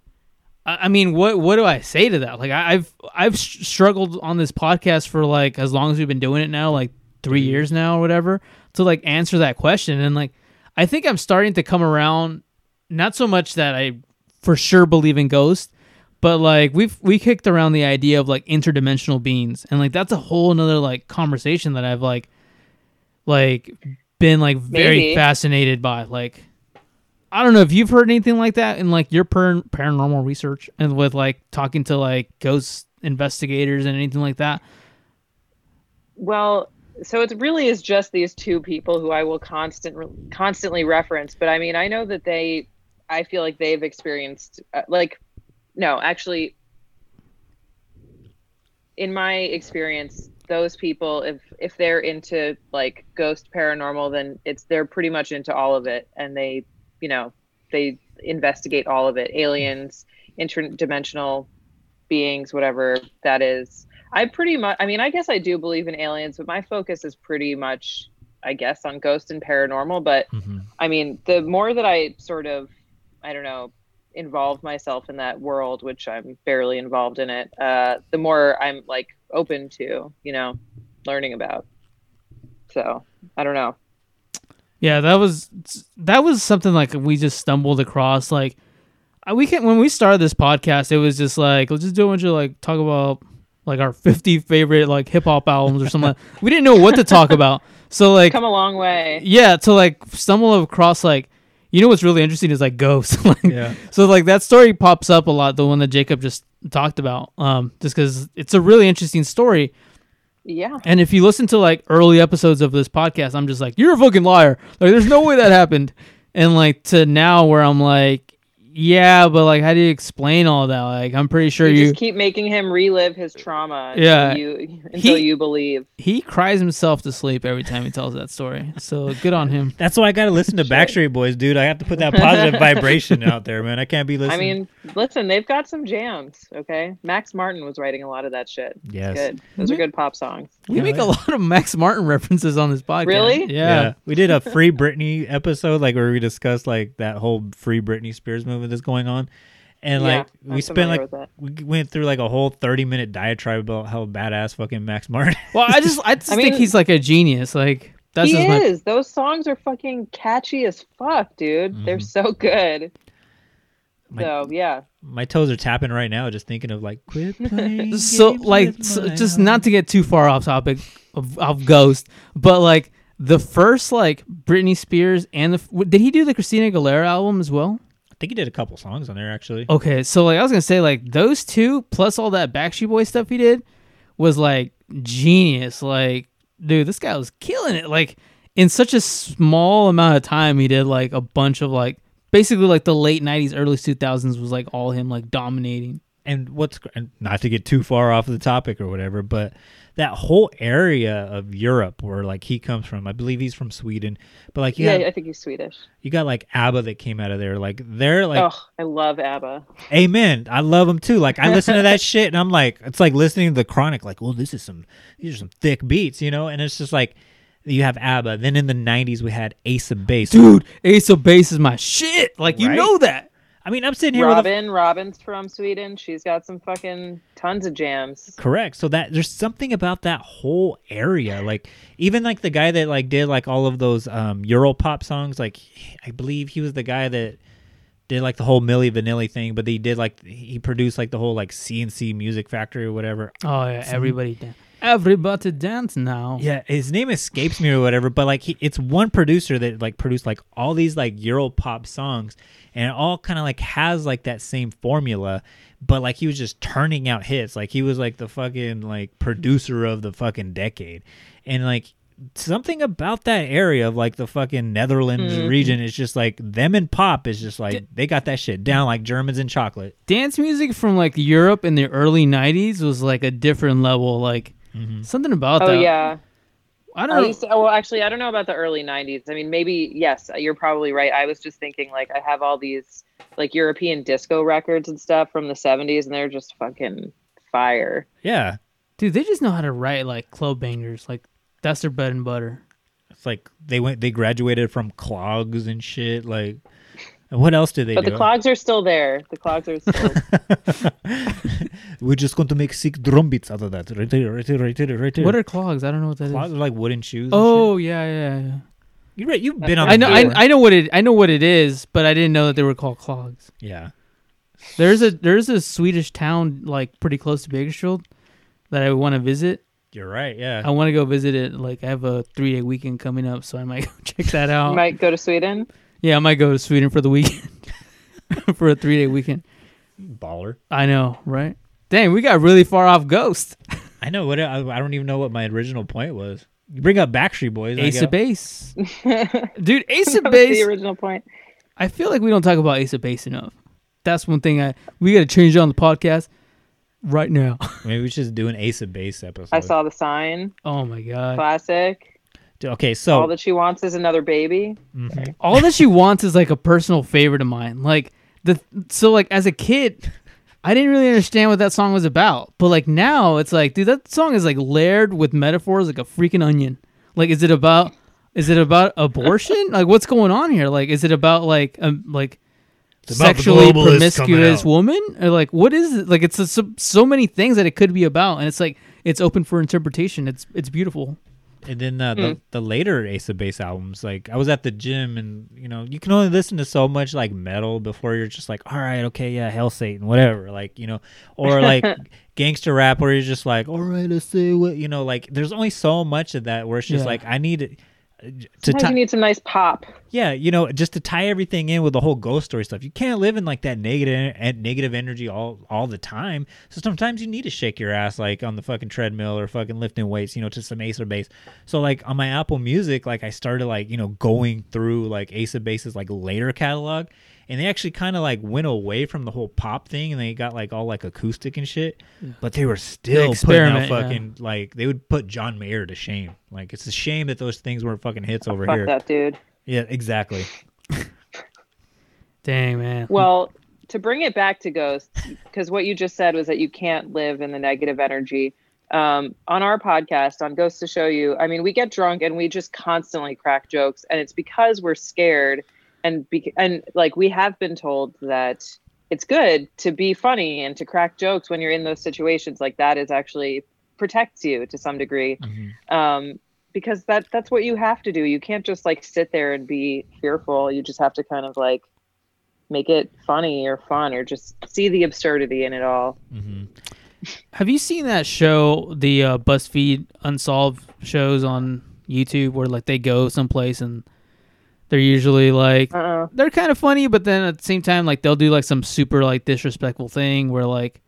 I, I mean, what what do I say to that? Like I, I've I've struggled on this podcast for like as long as we've been doing it now, like three years now or whatever, to like answer that question. And like, I think I'm starting to come around. Not so much that I for sure believe in ghosts, but like we've we kicked around the idea of like interdimensional beings and like that's a whole another like conversation that i've like like been like very Maybe. fascinated by like i don't know if you've heard anything like that in like your per- paranormal research and with like talking to like ghost investigators and anything like that Well, so it really is just these two people who I will constant constantly reference. But I mean, I know that they, I feel like they've experienced uh, like, no, actually, in my experience, those people, if if they're into like ghost paranormal, then it's they're pretty much into all of it, and they, you know, they investigate all of it, aliens, interdimensional beings, whatever that is. I pretty much, I mean, I guess I do believe in aliens, but my focus is pretty much, I guess, on ghost and paranormal. But Mhm. I mean, the more that I sort of, I don't know, involve myself in that world, which I'm barely involved in it, uh, the more I'm like open to, you know, learning about. So I don't know. yeah that was that was something like we just stumbled across like uh, we can when we started this podcast it was just like let's just do a bunch of like talk about like our 50 favorite like hip-hop albums or something we didn't know what to talk about so like Come a long way. yeah to like stumble across like you know what's really interesting is like ghosts like, Yeah. so like that story pops up a lot the one that jacob just talked about um just because it's a really interesting story Yeah. and if you listen to like early episodes of this podcast i'm just like you're a fucking liar like there's no way that happened and like to now where i'm like yeah but like how do you explain all that like i'm pretty sure you, you just keep making him relive his trauma until Yeah. you until He- you believe. he cries himself to sleep every time he tells that story so good on him That's why I got to listen to Backstreet Boys, dude. I have to put that positive vibration out there, man. I can't be listening. I mean, listen, they've got some jams, okay? Max Martin was writing a lot of that shit. It's Yes. Good. Those are good pop songs. We Yeah, make a lot of max martin references on this podcast Really? yeah. we did a free Britney episode, like where we discussed like that whole free Britney Spears movement that's going on, and Yeah, like I'm we spent like we went through like a whole thirty minute diatribe about how badass fucking Max Martin. well i just i just I think mean- he's like a genius like that's he just my is. Those songs are fucking catchy as fuck, dude. They're Mhm. so good. My- so yeah, My toes are tapping right now, just thinking of like quit playing. so like so, just not to get too far off topic of, of ghost but like the first like britney spears and the did he do the christina aguilera album as well I think he did a couple songs on there actually. okay so like i was gonna say like those two plus all that backstreet boy stuff he did was like genius like dude this guy was killing it like in such a small amount of time he did like a bunch of like basically like the late 90s early 2000s was like all him like dominating and what's and not to get too far off the topic or whatever, but that whole area of Europe where like he comes from, I believe he's from Sweden, but like you yeah. got, I think he's Swedish. you got like ABBA that came out of there, like they're like, oh, I love ABBA. amen, I love them too. Like I listen to that shit and I'm like, it's like listening to the Chronic, like, well, this is some, these are some thick beats, you know, and it's just like. You have ABBA. Then in the '90s we had Ace of Base. Dude, Ace of Base is my shit. Like you Right? know that. I mean, I'm sitting here with a Robin, Robin's from Sweden. She's got some fucking tons of jams. Correct. So that there's something about that whole area. Like even like the guy that like did like all of those um Euro pop songs, like I believe he was the guy that did like the whole Milli Vanilli thing, but he did like he produced like the whole like C+C Music Factory or whatever. Oh yeah, everybody dance. Everybody dance now. Yeah, his name escapes me or whatever, but like he, it's one producer that like produced like all these like Euro pop songs, and it all kind of like has like that same formula, but like he was just turning out hits. Like he was like the fucking like producer of the fucking decade, and like something about that area of like the fucking Netherlands mm-hmm. region is just like them and pop is just like they got that shit down like Germans and chocolate. Dance music from like Europe in the early '90s was like a different level. Like mm-hmm. something about Oh that. yeah. I don't know. least, oh, well, actually, I don't know about the early '90s. I mean, maybe yes, you're probably right. I was just thinking like I have all these like European disco records and stuff from the '70s, and they're just fucking fire. Yeah, Dude, they just know how to write like club bangers. Like that's their bread and butter. it's like they went they graduated from clogs and shit. Like, and what else did they do? But do? the clogs are still there. The clogs are still. We're just going to make sick drum beats out of that. Right there, right there, right there, right there. What are clogs? I don't know what that is. clogs? Are like wooden shoes. and Oh yeah, yeah, yeah. you're right. You've been on. I the know, I. I know what it, I know what it is, but I didn't know that they were called clogs. yeah. There's a, there's a Swedish town like pretty close to Bakersfield that I want to visit. You're right. Yeah. I want to go visit it. Like I have a three day weekend coming up, so I might go check that out. You might go to Sweden. Yeah, I might go to Sweden for the weekend for a three day weekend. Baller. I know, right? Dang, we got really far off Ghost. I know what I, I don't even know what my original point was. You bring up Backstreet Boys. Ace go, of Base, dude. Ace of Base. the original point. I feel like we don't talk about Ace of Base enough. That's one thing I we got to change it on the podcast right now. Maybe we should just do an Ace of Base episode. I saw the sign. oh my god! Classic. Okay, so All that she wants is another baby. mhm. All that she wants is like a personal favorite of mine. Like the so like as a kid, I didn't really understand what that song was about. But like now, it's like, dude, that song is like layered with metaphors like a freaking onion. Like, is it about? Is it about abortion? like, what's going on here? Like, is it about like um like It's about the sexually promiscuous woman? Or like what is it? Like it's a, so, so many things that it could be about and it's like it's open for interpretation. It's it's beautiful. And then uh, Hmm. the the later Ace of Base albums, like I was at the gym, and you know you can only listen to so much like metal before you're just like, all right, okay, yeah, Hell Satan, whatever, like you know, or like gangster rap where you're just like, all right, let's say what you know, like there's only so much of that where it's just Yeah. like I need it to Sometimes tie, you need some nice pop. yeah, you know, just to tie everything in with the whole ghost story stuff. You can't live in like that negative and negative energy all all the time. So sometimes you need to shake your ass like on the fucking treadmill or fucking lifting weights, you know, to some Ace of Base. So like on my Apple Music, like I started like you know going through like Ace of Base's like later catalog, and they actually kind of like went away from the whole pop thing, and they got like all like acoustic and shit. But they were still putting out experiment, yeah. fucking like they would put John Mayer to shame. Like it's a shame that those things weren't fucking hits over Fuck here. that dude. Yeah, exactly. dang man Well, to bring it back to ghosts, because what you just said was that you can't live in the negative energy. Um, on our podcast, on Ghosts to Show You, I mean, we get drunk and we just constantly crack jokes, and it's because we're scared, and be- and like we have been told that it's good to be funny and to crack jokes when you're in those situations. Like that is actually protects you to some degree. Mhm. um, because that that's what you have to do. You can't just like sit there and be fearful. You just have to kind of like make it funny or fun or just see the absurdity in it all. hmm have you seen that show the uh, buzzfeed unsolved shows on youtube where like they go someplace and they're usually like Uh-uh. they're kind of funny but then at the same time like they'll do like some super like disrespectful thing where like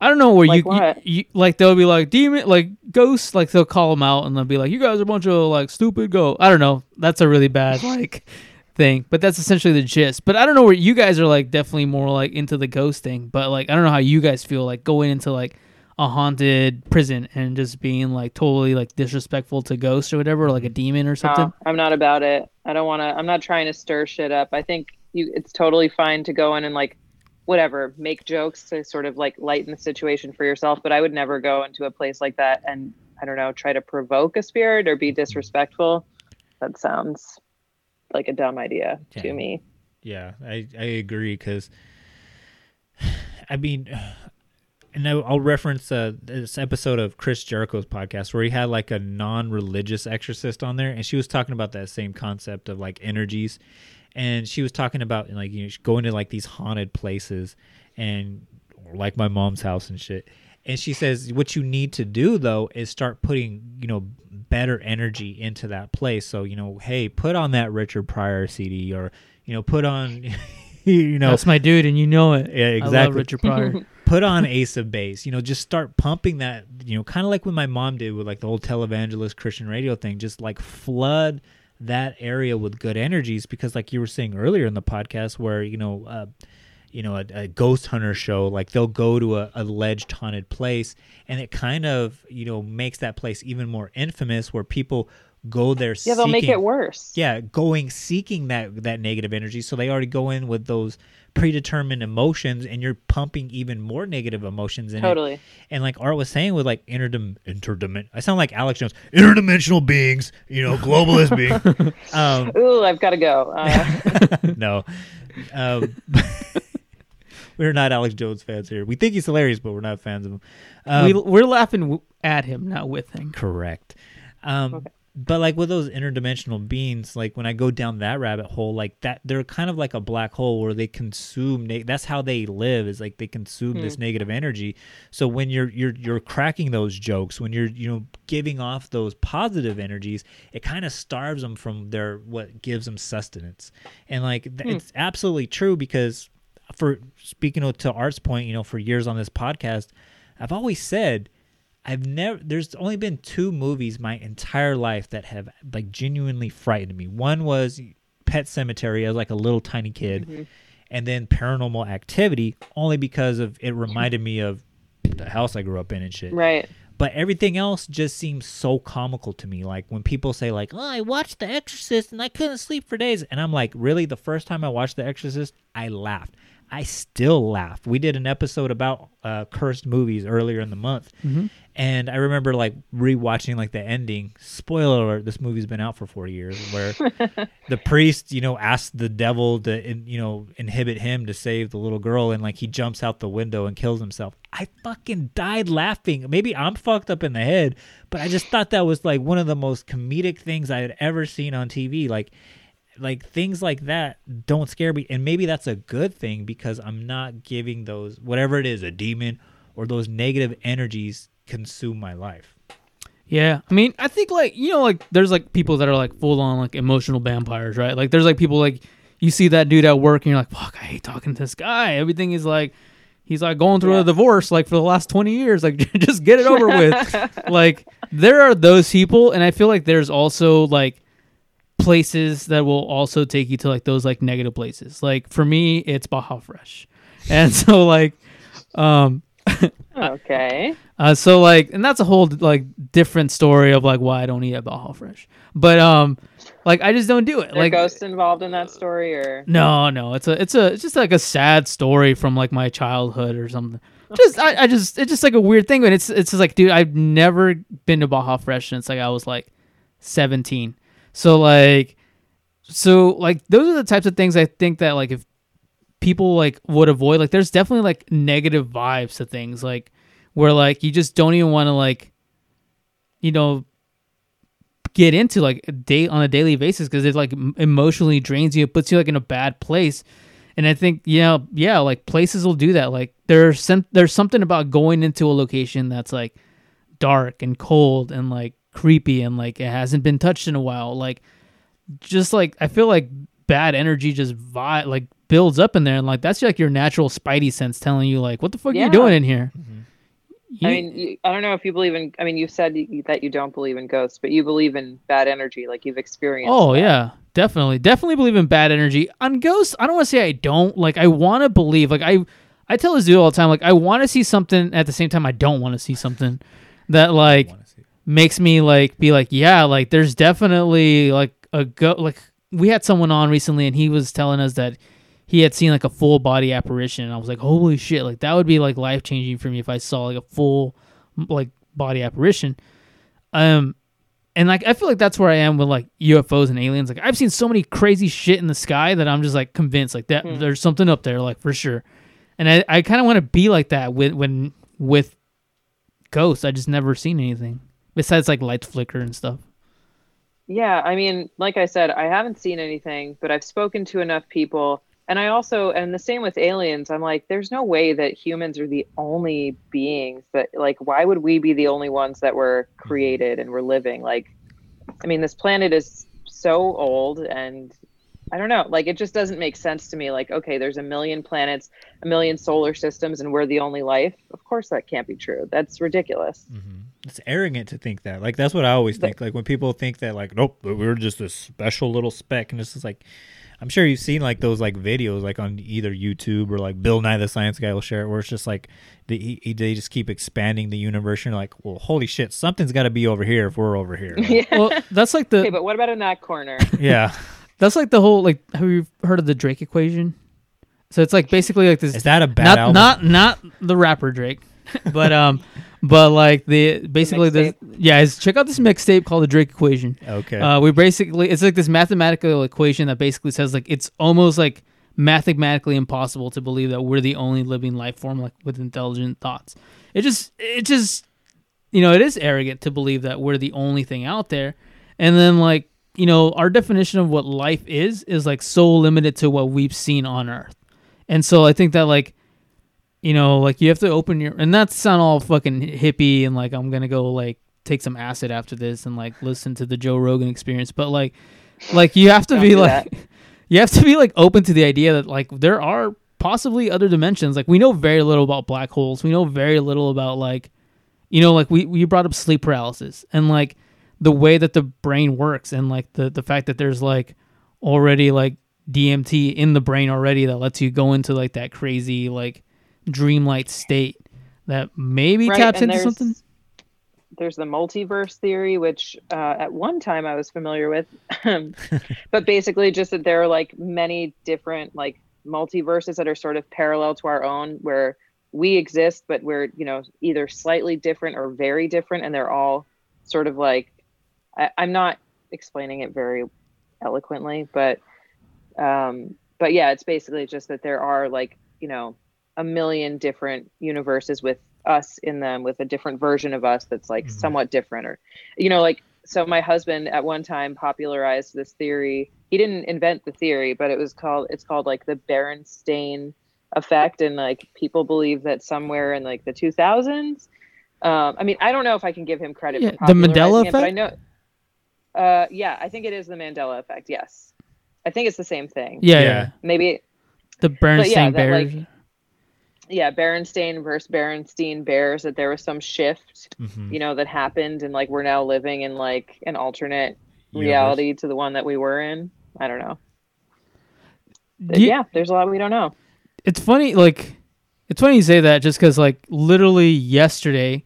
I don't know where Like you, you, you like they'll be like demon like ghosts? Like they'll call them out and they'll be like you guys are a bunch of like stupid go I don't know. That's a really bad like thing but that's essentially the gist. But I don't know where you guys are like definitely more like into the ghost thing but like I don't know how you guys feel like going into like a haunted prison and just being like totally like disrespectful to ghosts or whatever or like a mm-hmm. demon or something No, I'm not about it. I don't want to. I'm not trying to stir shit up. I think you. It's totally fine to go in and like, whatever, make jokes to sort of like lighten the situation for yourself. But I would never go into a place like that and I don't know, try to provoke a spirit or be mm-hmm. disrespectful, that sounds like a dumb idea Yeah. to me. Yeah, I, I agree because I mean, and I'll I'll reference uh, this episode of Chris Jericho's podcast where he had like a non-religious exorcist on there, and she was talking about that same concept of like energies, and she was talking about like you know going to like these haunted places, and like my mom's house and shit. And she says what you need to do though is start putting you know better energy into that place. So you know, hey, put on that Richard Pryor CD, or you know, put on, you know, That's my dude, and you know it. Yeah, I love exactly. Richard Pryor. put on Ace of Base. You know, just start pumping that. You know, kind of like what my mom did with like the whole televangelist Christian radio thing. Just like flood that area with good energies because, like you were saying earlier in the podcast, where you know. Uh, you know, a, a ghost hunter show, like they'll go to a alleged haunted place, and it kind of, you know, makes that place even more infamous, where people go there. Yeah, they'll make it worse. yeah going seeking that that negative energy so they already go in with those predetermined emotions and you're pumping even more negative emotions in it. Totally. and like art was saying with like interdim interdimen i sound like alex jones interdimensional beings you know globalist being. um Ooh, I've got to go. Uh, no um we're not alex jones fans here we think he's hilarious but we're not fans of him um, we, we're laughing w- at him, not with him. Correct. Um, But like with those interdimensional beings, like when I go down that rabbit hole, like that, they're kind of like a black hole where they consume. Ne- that's how they live. Is like they consume this hmm. negative energy. So when you're you're you're cracking those jokes, when you're you know giving off those positive energies, it kind of starves them from their what gives them sustenance. And like th- hmm. it's absolutely true because for speaking to Art's point, you know, for years on this podcast, I've always said I've never. There's only been two movies my entire life that have like genuinely frightened me. One was Pet Sematary as like a little tiny kid, mm-hmm. and then Paranormal Activity only because of it reminded me of the house I grew up in and shit. right. But everything else just seems so comical to me. Like when people say like, "Oh, I watched The Exorcist and I couldn't sleep for days," and I'm like, "Really?" The first time I watched The Exorcist, I laughed. I still laugh. We did an episode about uh, cursed movies earlier in the month, and I remember like rewatching like the ending. Spoiler alert: This movie's been out for four years. Where the priest, you know, asks the devil to, in, you know, inhibit him to save the little girl, and like he jumps out the window and kills himself. I fucking died laughing. Maybe I'm fucked up in the head, but I just thought that was like one of the most comedic things I had ever seen on TV. Like, like things like that don't scare me, and maybe that's a good thing because I'm not giving those whatever it is, a demon or those negative energies consume my life. Yeah, I mean, I think like you know, like there's like people that are like full on like emotional vampires, right? Like there's like people like you see that dude at work and you're like, fuck, I hate talking to this guy. Everything is like he's like going through Yeah. a divorce like for the last 20 years. Like just get it over with. like there are those people, and I feel like there's also like places that will also take you to like those like negative places. Like for me, it's Baja Fresh, and so like um Okay. uh, so like, and that's a whole like different story of like why I don't eat at Baja Fresh. But um, like I just don't do it. Are like ghosts involved in that story, or no, no, it's a it's a it's just like a sad story from like my childhood or something. Just I, I just it's just like a weird thing, and it's it's just like dude, I've never been to Baja Fresh since like I was like seventeen. So like, so like those are the types of things I think that like if people like would avoid like there's definitely like negative vibes to things like where like you just don't even want to like you know get into like a day on a daily basis because it like emotionally drains you it puts you like in a bad place. And i think you know yeah like places will do that. Like there's some there's something about going into a location that's like dark and cold and like creepy and like it hasn't been touched in a while like just like i feel like bad energy just vi- like builds up in there and like that's like your natural spidey sense telling you like what the fuck are you doing in here mm-hmm. I You- mean, you, I don't know if you believe in. I mean, you said y- that you don't believe in ghosts, but you believe in bad energy, like you've experienced. Oh that. yeah, definitely, definitely believe in bad energy. On ghosts, I don't want to say I don't. Like I want to believe. Like I, I tell this dude all the time. Like I want to see something at the same time I don't want to see something that like makes me like be like yeah, like there's definitely like a go. Like we had someone on recently and he was telling us that he had seen like a full body apparition. And I was like holy shit, like that would be like life changing for me if I saw like a full like body apparition. Um, and like I feel like that's where I am with like UFOs and aliens. Like I've seen so many crazy shit in the sky that I'm just like convinced like that Hmm. there's something up there, like for sure. And I, I kind of want to be like that with when with ghosts. I just never seen anything besides like lights flicker and stuff. Yeah, I mean, like I said, I haven't seen anything, but I've spoken to enough people. And I also, and the same with aliens, I'm like, there's no way that humans are the only beings that, like, why would we be the only ones that were mm-hmm. created and were living? Like, I mean, this planet is so old and I don't know, like, it just doesn't make sense to me. Like, okay, there's a million planets, a million solar systems, and we're the only life. Of course, that can't be true. That's ridiculous. Mm-hmm. It's arrogant to think that. Like that's what I always think. Like when people think that, like, nope, we're just a special little speck, and it's just like, I'm sure you've seen like those like videos like on either YouTube or like Bill Nye the Science Guy will share it, where it's just like they, he, they just keep expanding the universe. And you're like, well, holy shit, something's got to be over here if we're over here. Like, yeah. Well, that's like the Okay, but what about in that corner? yeah, that's like the whole like have you heard of the Drake equation? So it's like basically like this is that a bad not album? not not the rapper Drake, but um, but like the basically the, yeah, is check out this mixtape called the Drake Equation. okay. Uh, we basically it's like this mathematical equation that basically says like it's almost like mathematically impossible to believe that we're the only living life form like with intelligent thoughts. It just it just you know it is arrogant to believe that we're the only thing out there, and then like you know our definition of what life is is like so limited to what we've seen on Earth, and so I think that like you know, like you have to open your and not sound all fucking hippie and like I'm gonna go like take some acid after this and like listen to the Joe Rogan experience, but like like you have to be like you have to be like open to the idea that like there are possibly other dimensions. Like we know very little about black holes. We know very little about like you know, like we we brought up sleep paralysis and like the way that the brain works and like the the fact that there's like already like DMT in the brain already that lets you go into like that crazy like dreamlike state that maybe Right, taps into there's- something. there's the multiverse theory which uh, at one time i was familiar with but basically just that there are like many different like multiverses that are sort of parallel to our own where we exist but we're you know either slightly different or very different and they're all sort of like I, i'm not explaining it very eloquently but um but yeah it's basically just that there are like you know a million different universes with us in them with a different version of us that's like Mhm. somewhat different or you know like so my husband at one time popularized this theory he didn't invent the theory but it was called it's called like the berenstain effect and like people believe that somewhere in like the 2000s um, i mean i don't know if i can give him credit Yeah, for the Mandela effect it, but i know uh, yeah i think it is the mandela effect yes i think it's the same thing Yeah, Yeah. yeah. maybe The Bernstein that, Bears. like, yeah berenstain versus berenstein bears that there was some shift Mhm. you know that happened and like we're now living in like an alternate Universe. reality to the one that we were in. I don't know. But Ye- yeah there's a lot we don't know. It's funny like it's funny you say that just because like literally yesterday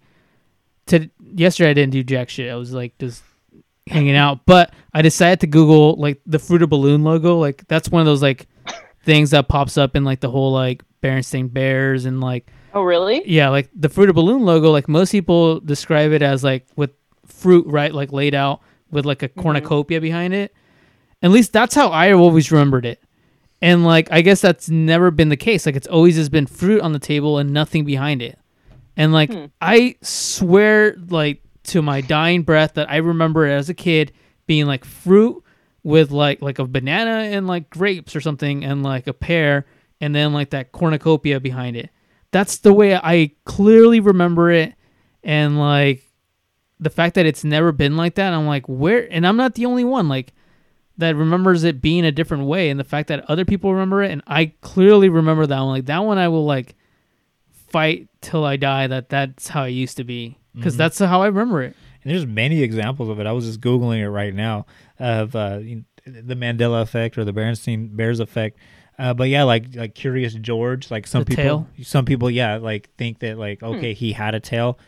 to yesterday i didn't do jack shit. I was like just hanging out. But i decided to google like the Fruit of the Loom logo. Like that's one of those like things that pops up in like the whole like berenstain bears and like oh really? yeah like the Fruit of the Loom logo like most people describe it as like with fruit right like laid out with like a cornucopia behind it. At least that's how i always remembered it. And like i guess that's never been the case. Like it's always just been fruit on the table and nothing behind it. And like Hmm. i swear like to my dying breath that i remember as a kid being like fruit with like like a banana and like grapes or something and like a pear and then like that cornucopia behind it that's the way i clearly remember it and like the fact that it's never been like that i'm like where and i'm not the only one like that remembers it being a different way and the fact that other people remember it and i clearly remember that one like that one i will like fight till i die that that's how it used to be because Mhm. that's how i remember it And there's many examples of it. I was just googling it right now of uh, the Mandela effect or the Berenstein Bears effect. Uh, but yeah, like like Curious George, like some The people, tail? some people, yeah, like think that like okay, he had a tail.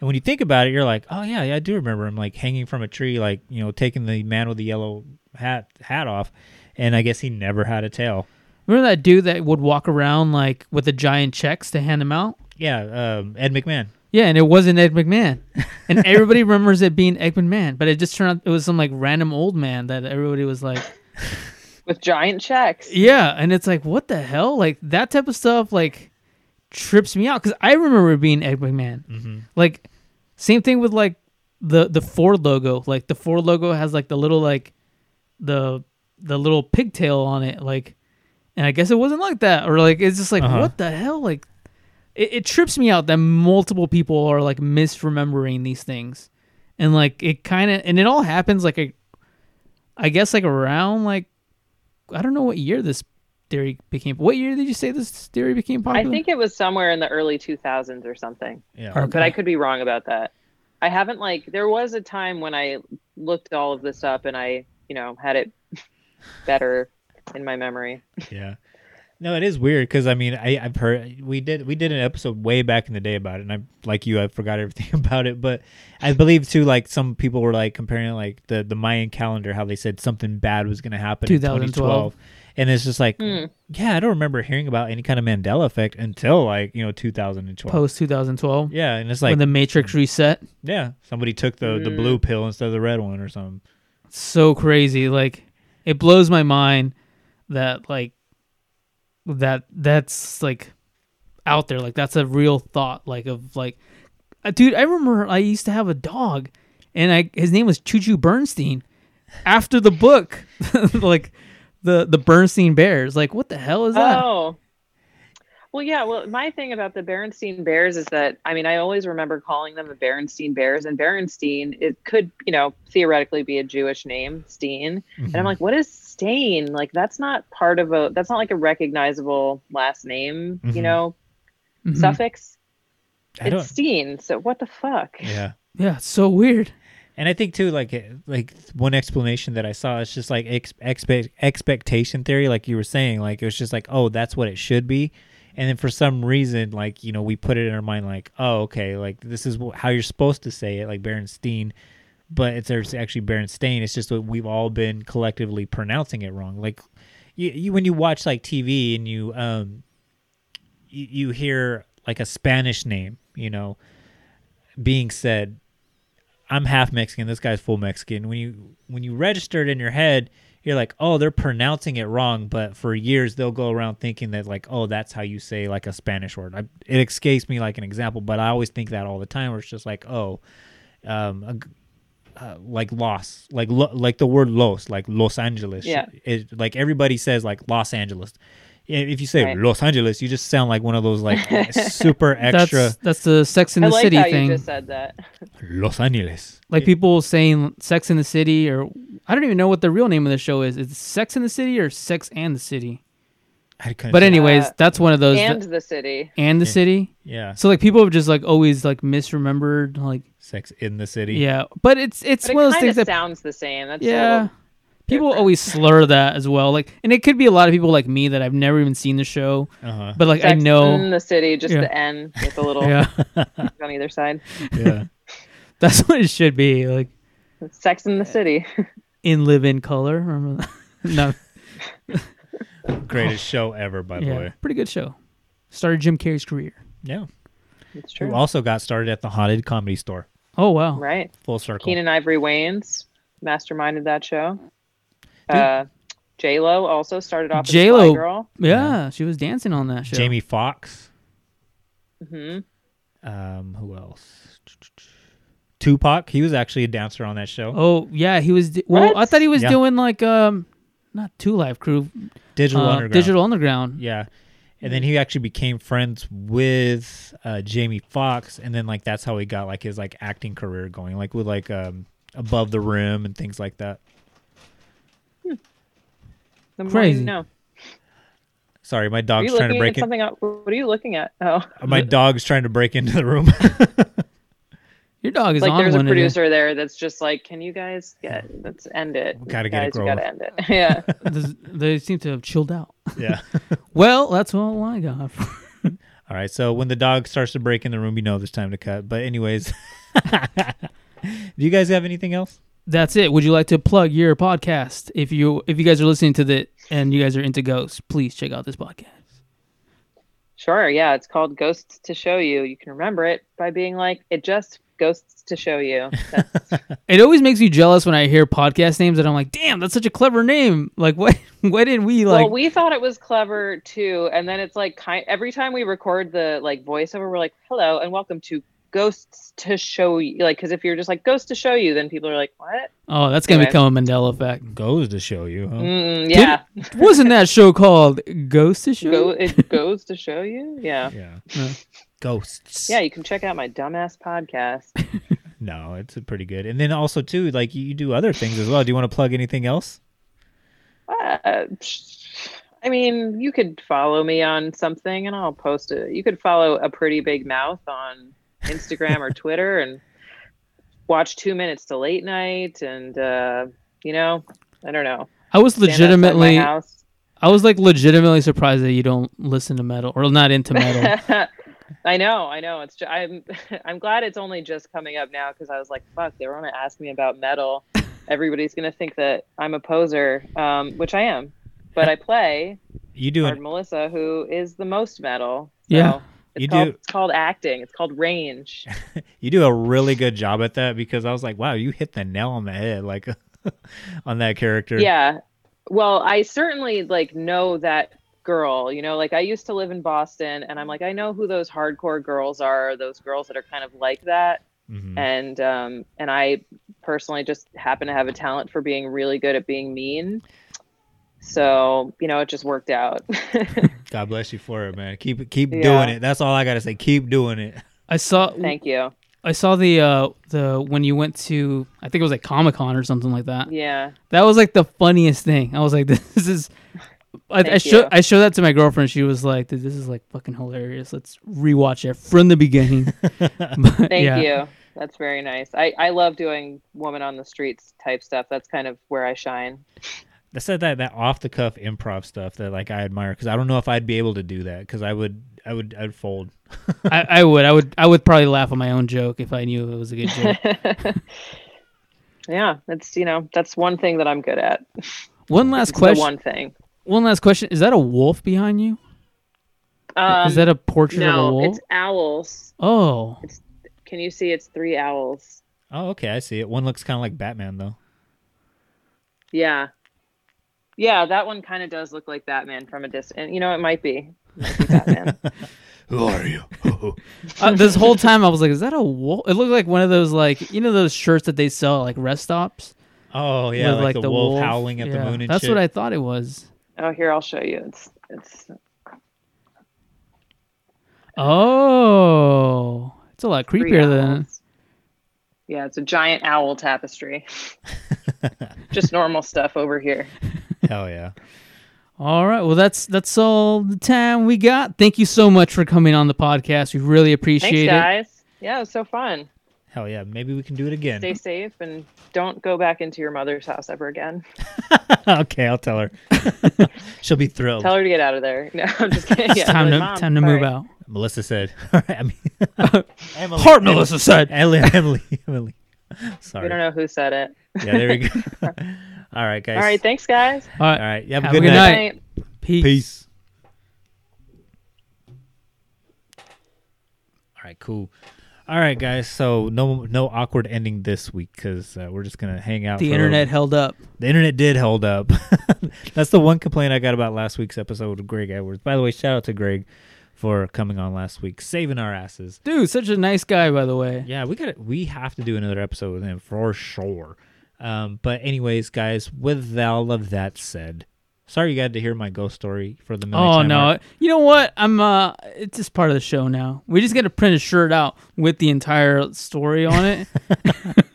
And when you think about it, you're like, oh yeah, yeah, I do remember him like hanging from a tree, like you know, taking the man with the yellow hat hat off, and I guess he never had a tail. remember that dude that would walk around like with the giant checks to hand them out Yeah, um, Ed McMahon. Yeah, and it wasn't Ed McMahon, and everybody remembers it being Ed McMahon, but it just turned out it was some like random old man that everybody was like, with giant checks. yeah, and it's like, what the hell? Like that type of stuff like trips me out because I remember being Ed McMahon. Mm-hmm. Like same thing with like the the Ford logo. Like the Ford logo has like the little like the the little pigtail on it. Like, and I guess it wasn't like that, or like it's just like Uh-huh. what the hell? Like, it, it trips me out that multiple people are like misremembering these things, and like it kind of and it all happens like a, I guess like around like, I don't know what year this theory became. What year did you say this theory became popular? I think it was somewhere in the early 2000s or something, Yeah. Or- but I could be wrong about that. I haven't like there was a time when I looked all of this up and I, you know, had it better in my memory. Yeah. No, it is weird because I mean I, I've heard we did we did an episode way back in the day about it, and I like you I forgot everything about it, but I believe too like some people were like comparing like the the Mayan calendar how they said something bad was going to happen in 2012. 2012, and it's just like Hmm. yeah I don't remember hearing about any kind of Mandela effect until like you know 2012. post 2012 Yeah, and it's like when the Matrix reset. yeah somebody took the the Mm. blue pill instead of the red one or something. so crazy. Like it blows my mind that like that that's like out there. Like that's a real thought. Like of like, uh, dude. I remember I used to have a dog, and I his name was Choo Choo Bernstein, after the book, like the the Bernstein Bears. Like what the hell is that? Oh. Well, yeah. Well, my thing about the bernstein Bears is that I mean, I always remember calling them the bernstein Bears, and bernstein it could, you know, theoretically be a Jewish name, Steen. And I'm like, what is Stain? Like, that's not part of a. That's not like a recognizable last name, Mhm. you know, Mhm. suffix. I It's Steen. So what the fuck? yeah. Yeah, it's so weird. And I think too, like like one explanation that I saw is just like ex- expect expectation theory, like you were saying, like it was just like, oh, that's what it should be, and then for some reason, like you know, we put it in our mind, like, oh, okay, like this is wh- how you're supposed to say it, like Berenstein, but it's there's actually Berenstain. It's just that we've all been collectively pronouncing it wrong. Like you, you when you watch like TV and you um you, you hear like a Spanish name, you know, being said I'm half Mexican. This guy's full Mexican. When you when you register it in your head, you're like, oh, they're pronouncing it wrong. But for years, they'll go around thinking that like, oh, that's how you say like a Spanish word. I, it escapes me like an example, but I always think that all the time. Where it's just like, oh, um, a uh, like Los, like lo, like the word Los, like Los Angeles. Yeah. It, like everybody says like Los Angeles. I- If you say Right. Los Angeles, you just sound like one of those like super extra That's that's the Sex in I the like City how thing. you just said that. Los Angeles. like people saying Sex in the City, or I don't even know what the real name of the show is. Is it Sex in the City or Sex and the City? I couldn't But anyways, Uh, that's one of those. and that- the city. and the Yeah. city. yeah, So like people have just like always like misremembered like Sex in the City. yeah, but it's it's But one of those things that sounds the same. That's yeah. People different. always slur that as well, like, and it could be a lot of people like me that I've never even seen the show, Uh-huh. but like I know, in the city, just Yeah. the N with a little yeah, on either side. yeah. that's what it should be, like Sex in the city. In Living Color. Remember that? no, Greatest show ever, by the yeah, way. pretty good show. Started Jim Carrey's career. Yeah. It's true. Who true. also got started at the Haunted Comedy Store. Oh wow, Right. Full circle. Keenen Ivory Wayans masterminded that show. Uh, J Lo also started off as J.Lo. Fly Girl. yeah, she was dancing on that show. Jamie Foxx. hmm Um, who else? Tupac. He was actually a dancer on that show. Oh yeah, he was. d- Well, What? I thought he was Yeah. doing like um, not Two Live Crew, Digital uh, Underground. Digital Underground. Yeah. And then he actually became friends with uh, Jamie Foxx, and then like that's how he got like his like acting career going, like with like um Above the Rim and things like that. The Crazy. you know. Sorry, my dog's trying to break in. something up? What are you looking at? Oh, My dog's trying to break into the room. Your dog is like on there's a one. today. producer there that's just like, can you guys get? Let's end it. We gotta get it guys, you gotta end it. yeah. They seem to have chilled out. yeah. Well, that's all I got. All right. So when the dog starts to break in the room, you know it's time to cut. But anyways, do you guys have anything else? That's it. Would you like to plug your podcast? If you if you guys are listening to the and you guys are into ghosts, please check out this podcast. Sure. Yeah. It's called Ghosts to Show You. You can remember it by being like, it just ghosts to show you. It always makes me jealous when I hear podcast names and I'm like, damn, that's such a clever name. Like, what? Why didn't we like? well, we thought it was clever too. And then it's like, kind every time we record the like voiceover, we're like, hello and welcome to Ghosts to Show You. Like, because if you're just like Ghosts to Show You, then people are like, what? oh, that's gonna anyway. become a Mandela effect. Goes to show you. Huh? Mm, yeah. Wasn't that show called ghosts to Show? Go, it goes to show you. Yeah. Yeah. Yeah. Ghosts. Yeah. You can check out my dumbass podcast. No, it's a pretty good. And then also too, like you do other things as well. Do you want to plug anything else? Uh, I mean, you could follow me on something and I'll post it. You could follow a pretty big mouth on Instagram or Twitter and watch two minutes to late night. And, uh, you know, I don't know. I was stand outside my legitimately. I was like legitimately surprised that you don't listen to metal or not into metal. I know, I know. It's ju- I'm I'm glad it's only just coming up now because I was like, fuck, they were gonna ask me about metal. Everybody's gonna think that I'm a poser, um, which I am. But I play You do. Melissa, who is the most metal. So Yeah. It's You called, do- It's called acting. It's called range. You do a really good job at that because I was like, wow, you hit the nail on the head, like on that character. yeah. Well, I certainly like know that girl. You know, like I used to live in Boston, and I'm like, I know who those hardcore girls are. Those girls that are kind of like that. Mhm. and um and i personally just happen to have a talent for being really good at being mean so you know it just worked out God bless you for it, man. Keep it, keep Yeah. doing it. That's all I gotta say. Keep doing it. I saw, thank you I saw the uh the when you went to, I think it was like Comic Con or something like that. yeah That was like the funniest thing. I was like, this is. I, I Thank showed. I showed that to my girlfriend. She was like, this is like fucking hilarious. Let's rewatch it from the beginning." But, thank yeah. you that's very nice i i love doing woman on the streets type stuff that's kind of where i shine I said that that off the cuff improv stuff that like I admire because I don't know if I'd be able to do that because I would I would I'd fold. I, I would, I would, I would probably laugh at my own joke if I knew it was a good joke. yeah that's you know that's one thing that i'm good at One last It's question. one thing One last question. Is that a wolf behind you? um, is that a portrait of a no wolf? it's owls Oh, it's, can you see it's three owls Oh, okay, I see it. One looks kind of like Batman though. Yeah. Yeah, that one kind of does look like Batman from a distance. You know, it might be. It might be Batman. Who are you? uh, this whole time I was like, "Is that a wolf?" It looked like one of those like you know those shirts that they sell at, like rest stops. oh yeah, with, like, the, wolf, howling at the moon and That's shit. what I thought it was. Oh, here I'll show you. It's it's Oh, it's a lot creepier than. Yeah, it's a giant owl tapestry. Just normal stuff over here. Hell yeah. All right. Well, that's that's all the time we got. Thank you so much for coming on the podcast. We really appreciate Thanks, it. guys. Yeah, it was so fun. Hell yeah. Maybe we can do it again. Stay safe and don't go back into your mother's house ever again. okay, I'll tell her. She'll be thrilled. Tell her to get out of there. No, I'm just kidding. It's Yeah, time be to like, time to move sorry." out. Melissa said. I mean, Emily. Heart, Melissa said. Emily. Emily. Emily. Sorry. We don't know who said it. Yeah, there we go. All right, guys. All right, thanks, guys. All All right. right. You have, Have a good, a good night. night. Peace. Peace. All right, cool. All right, guys. So no no awkward ending this week because uh, we're just gonna hang out. The internet held up. The internet did hold up. That's the one complaint I got about last week's episode of Greg Edwards. By the way, shout out to Greg for coming on last week, saving our asses. Dude, such a nice guy, by the way. Yeah, we got we have to do another episode with him for sure. Um, but anyways, guys, with all of that said, sorry you got to hear my ghost story for the millionth Oh time no! You know what? I'm. uh It's just part of the show now. We just got to print a shirt out with the entire story on it.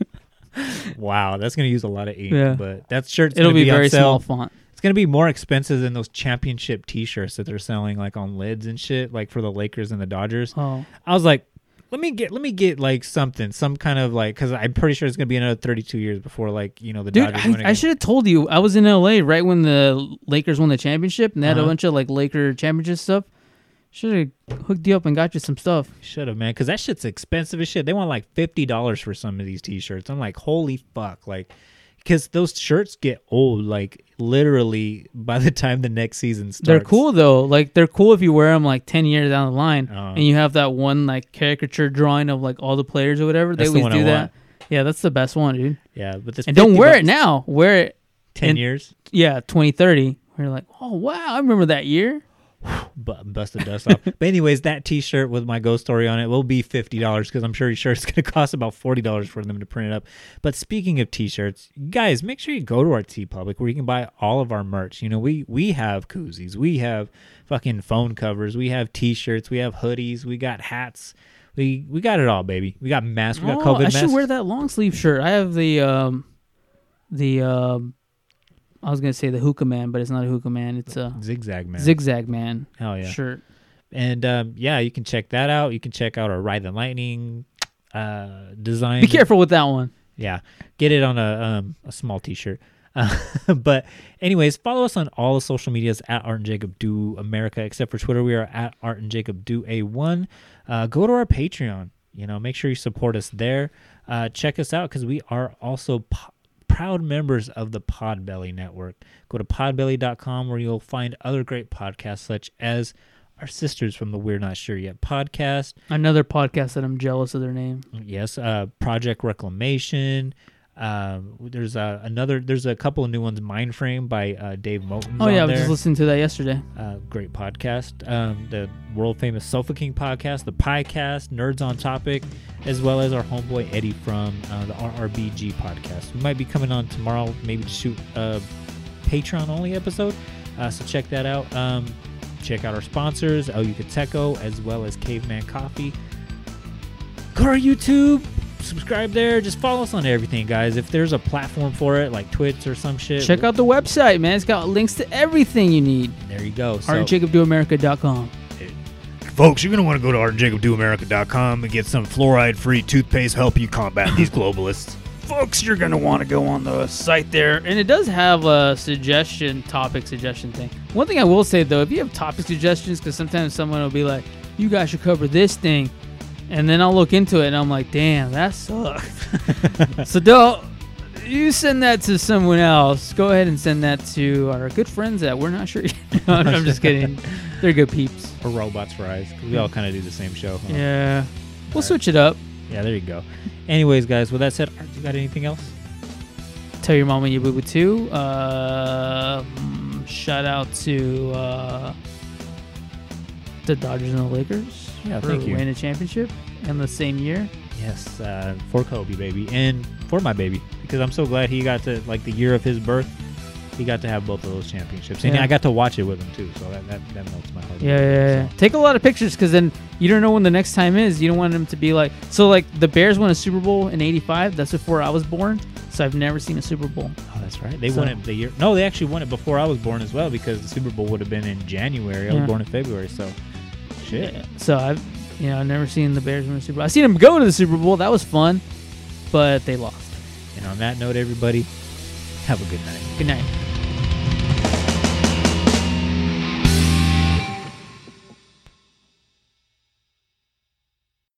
Wow, that's gonna use a lot of ink. Yeah. But that shirt's It'll gonna be be, on very sale. small font. It's gonna be more expensive than those championship T-shirts that they're selling like on lids and shit, like for the Lakers and the Dodgers. Oh, I was like, let me get let me get like something, some kind of like, because I'm pretty sure it's gonna be another 32 years before like you know the dude, Dodgers I, I should have told you. I was in LA right when the Lakers won the championship, and they had a Uh-huh. bunch of like Laker championship stuff. Should have hooked you up and got you some stuff. Should have, man, because that shit's expensive as shit. They want like fifty dollars for some of these T-shirts. I'm like, holy fuck, like, because those shirts get old like literally by the time the next season starts. They're cool though. Like they're cool if you wear them like ten years down the line, Uh-huh. and you have that one like caricature drawing of like all the players or whatever. That's they the always I do that. want. Yeah, that's the best one, dude. Yeah, but this And don't wear it now. Wear it. Ten and- years, Yeah, twenty thirty. Where you're like, oh wow, I remember that year. bu- bust the dust off. But anyways, that T-shirt with my ghost story on it will be fifty dollars because I'm sure sure it's going to cost about forty dollars for them to print it up. But speaking of T-shirts, guys, make sure you go to our TeePublic where you can buy all of our merch. You know, we we have koozies, we have fucking phone covers, we have T-shirts, we have hoodies, we got hats. We we got it all, baby. We got masks. We got Oh, COVID I masks. should wear that long sleeve shirt. I have the um, the um, I was gonna say the hookah man, but it's not a hookah man. It's a Zigzag man. zigzag man Hell yeah. shirt. And um, yeah, you can check that out. You can check out our Ride the Lightning uh, design. Be careful with that one. Yeah, get it on a um, a small T-shirt. Uh, but anyways, follow us on all the social medias at Art and Jacob Do America, except for Twitter. We are at Art and Jacob Do A One. Uh, go to our Patreon. You know, make sure you support us there. Uh, check us out because we are also po- proud members of the Podbelly Network. Go to podbelly.com where you'll find other great podcasts such as our sisters from the We're Not Sure Yet podcast. Another podcast that I'm jealous of their name. Yes, uh, Project Reclamation. Um, there's uh, another. There's a couple of new ones. Mindframe by uh, Dave Moten. Oh yeah, I was just listening to that yesterday. Uh, great podcast. Um, the world famous Sofa King podcast, the Piecast, Nerds on Topic, as well as our homeboy Eddie from uh, the RRBG podcast. We might be coming on tomorrow, maybe to shoot a Patreon only episode. Uh, so check that out. Um, check out our sponsors, El Yucateco, as well as Caveman Coffee. To YouTube. Subscribe there. Just follow us on everything, guys. If there's a platform for it, like Twitch or some shit, Check out the website, man. It's got links to everything you need. There you go. So, ArtJacobDoAmerica.com. Folks, you're going to want to go to artandjacobdoamerica.com and get some fluoride-free toothpaste help you combat these globalists. Folks, you're gonna want to go on the site there, and it does have a suggestion, topic suggestion thing. One thing I will say though, if you have topic suggestions, because sometimes someone will be like, "You guys should cover this thing," and then I'll look into it and I'm like, "Damn, that sucked." so don't you send that to someone else. Go ahead and send that to our good friends that We're Not Sure. no, I'm just kidding. They're good peeps. or Robots Rise. we all kind of do the same show. huh? Yeah, we'll switch it up. Yeah, there you go. Anyways, guys, with that said, you got anything else? Tell your mom when you boo boo too. Uh, mm, shout out to uh, the Dodgers and the Lakers Yeah, for thank you. winning a championship in the same year. Yes, uh, for Kobe, baby, and for my baby, because I'm so glad he got to like the year of his birth. He got to have both of those championships, and Yeah. I got to watch it with him too. So that that, that melts my heart. Yeah, yeah, yeah. so. Take a lot of pictures because then you don't know when the next time is. You don't want them to be like so. Like the Bears won a Super Bowl in '85. That's before I was born, so I've never seen a Super Bowl. Oh, that's right. They So- won it the year. No, they actually won it before I was born as well, because the Super Bowl would have been in January. I Yeah. was born in February, so shit. So I've you know I've never seen the Bears win a Super Bowl. I've seen them go to the Super Bowl. That was fun, but they lost. And on that note, everybody, have a good night. Good night.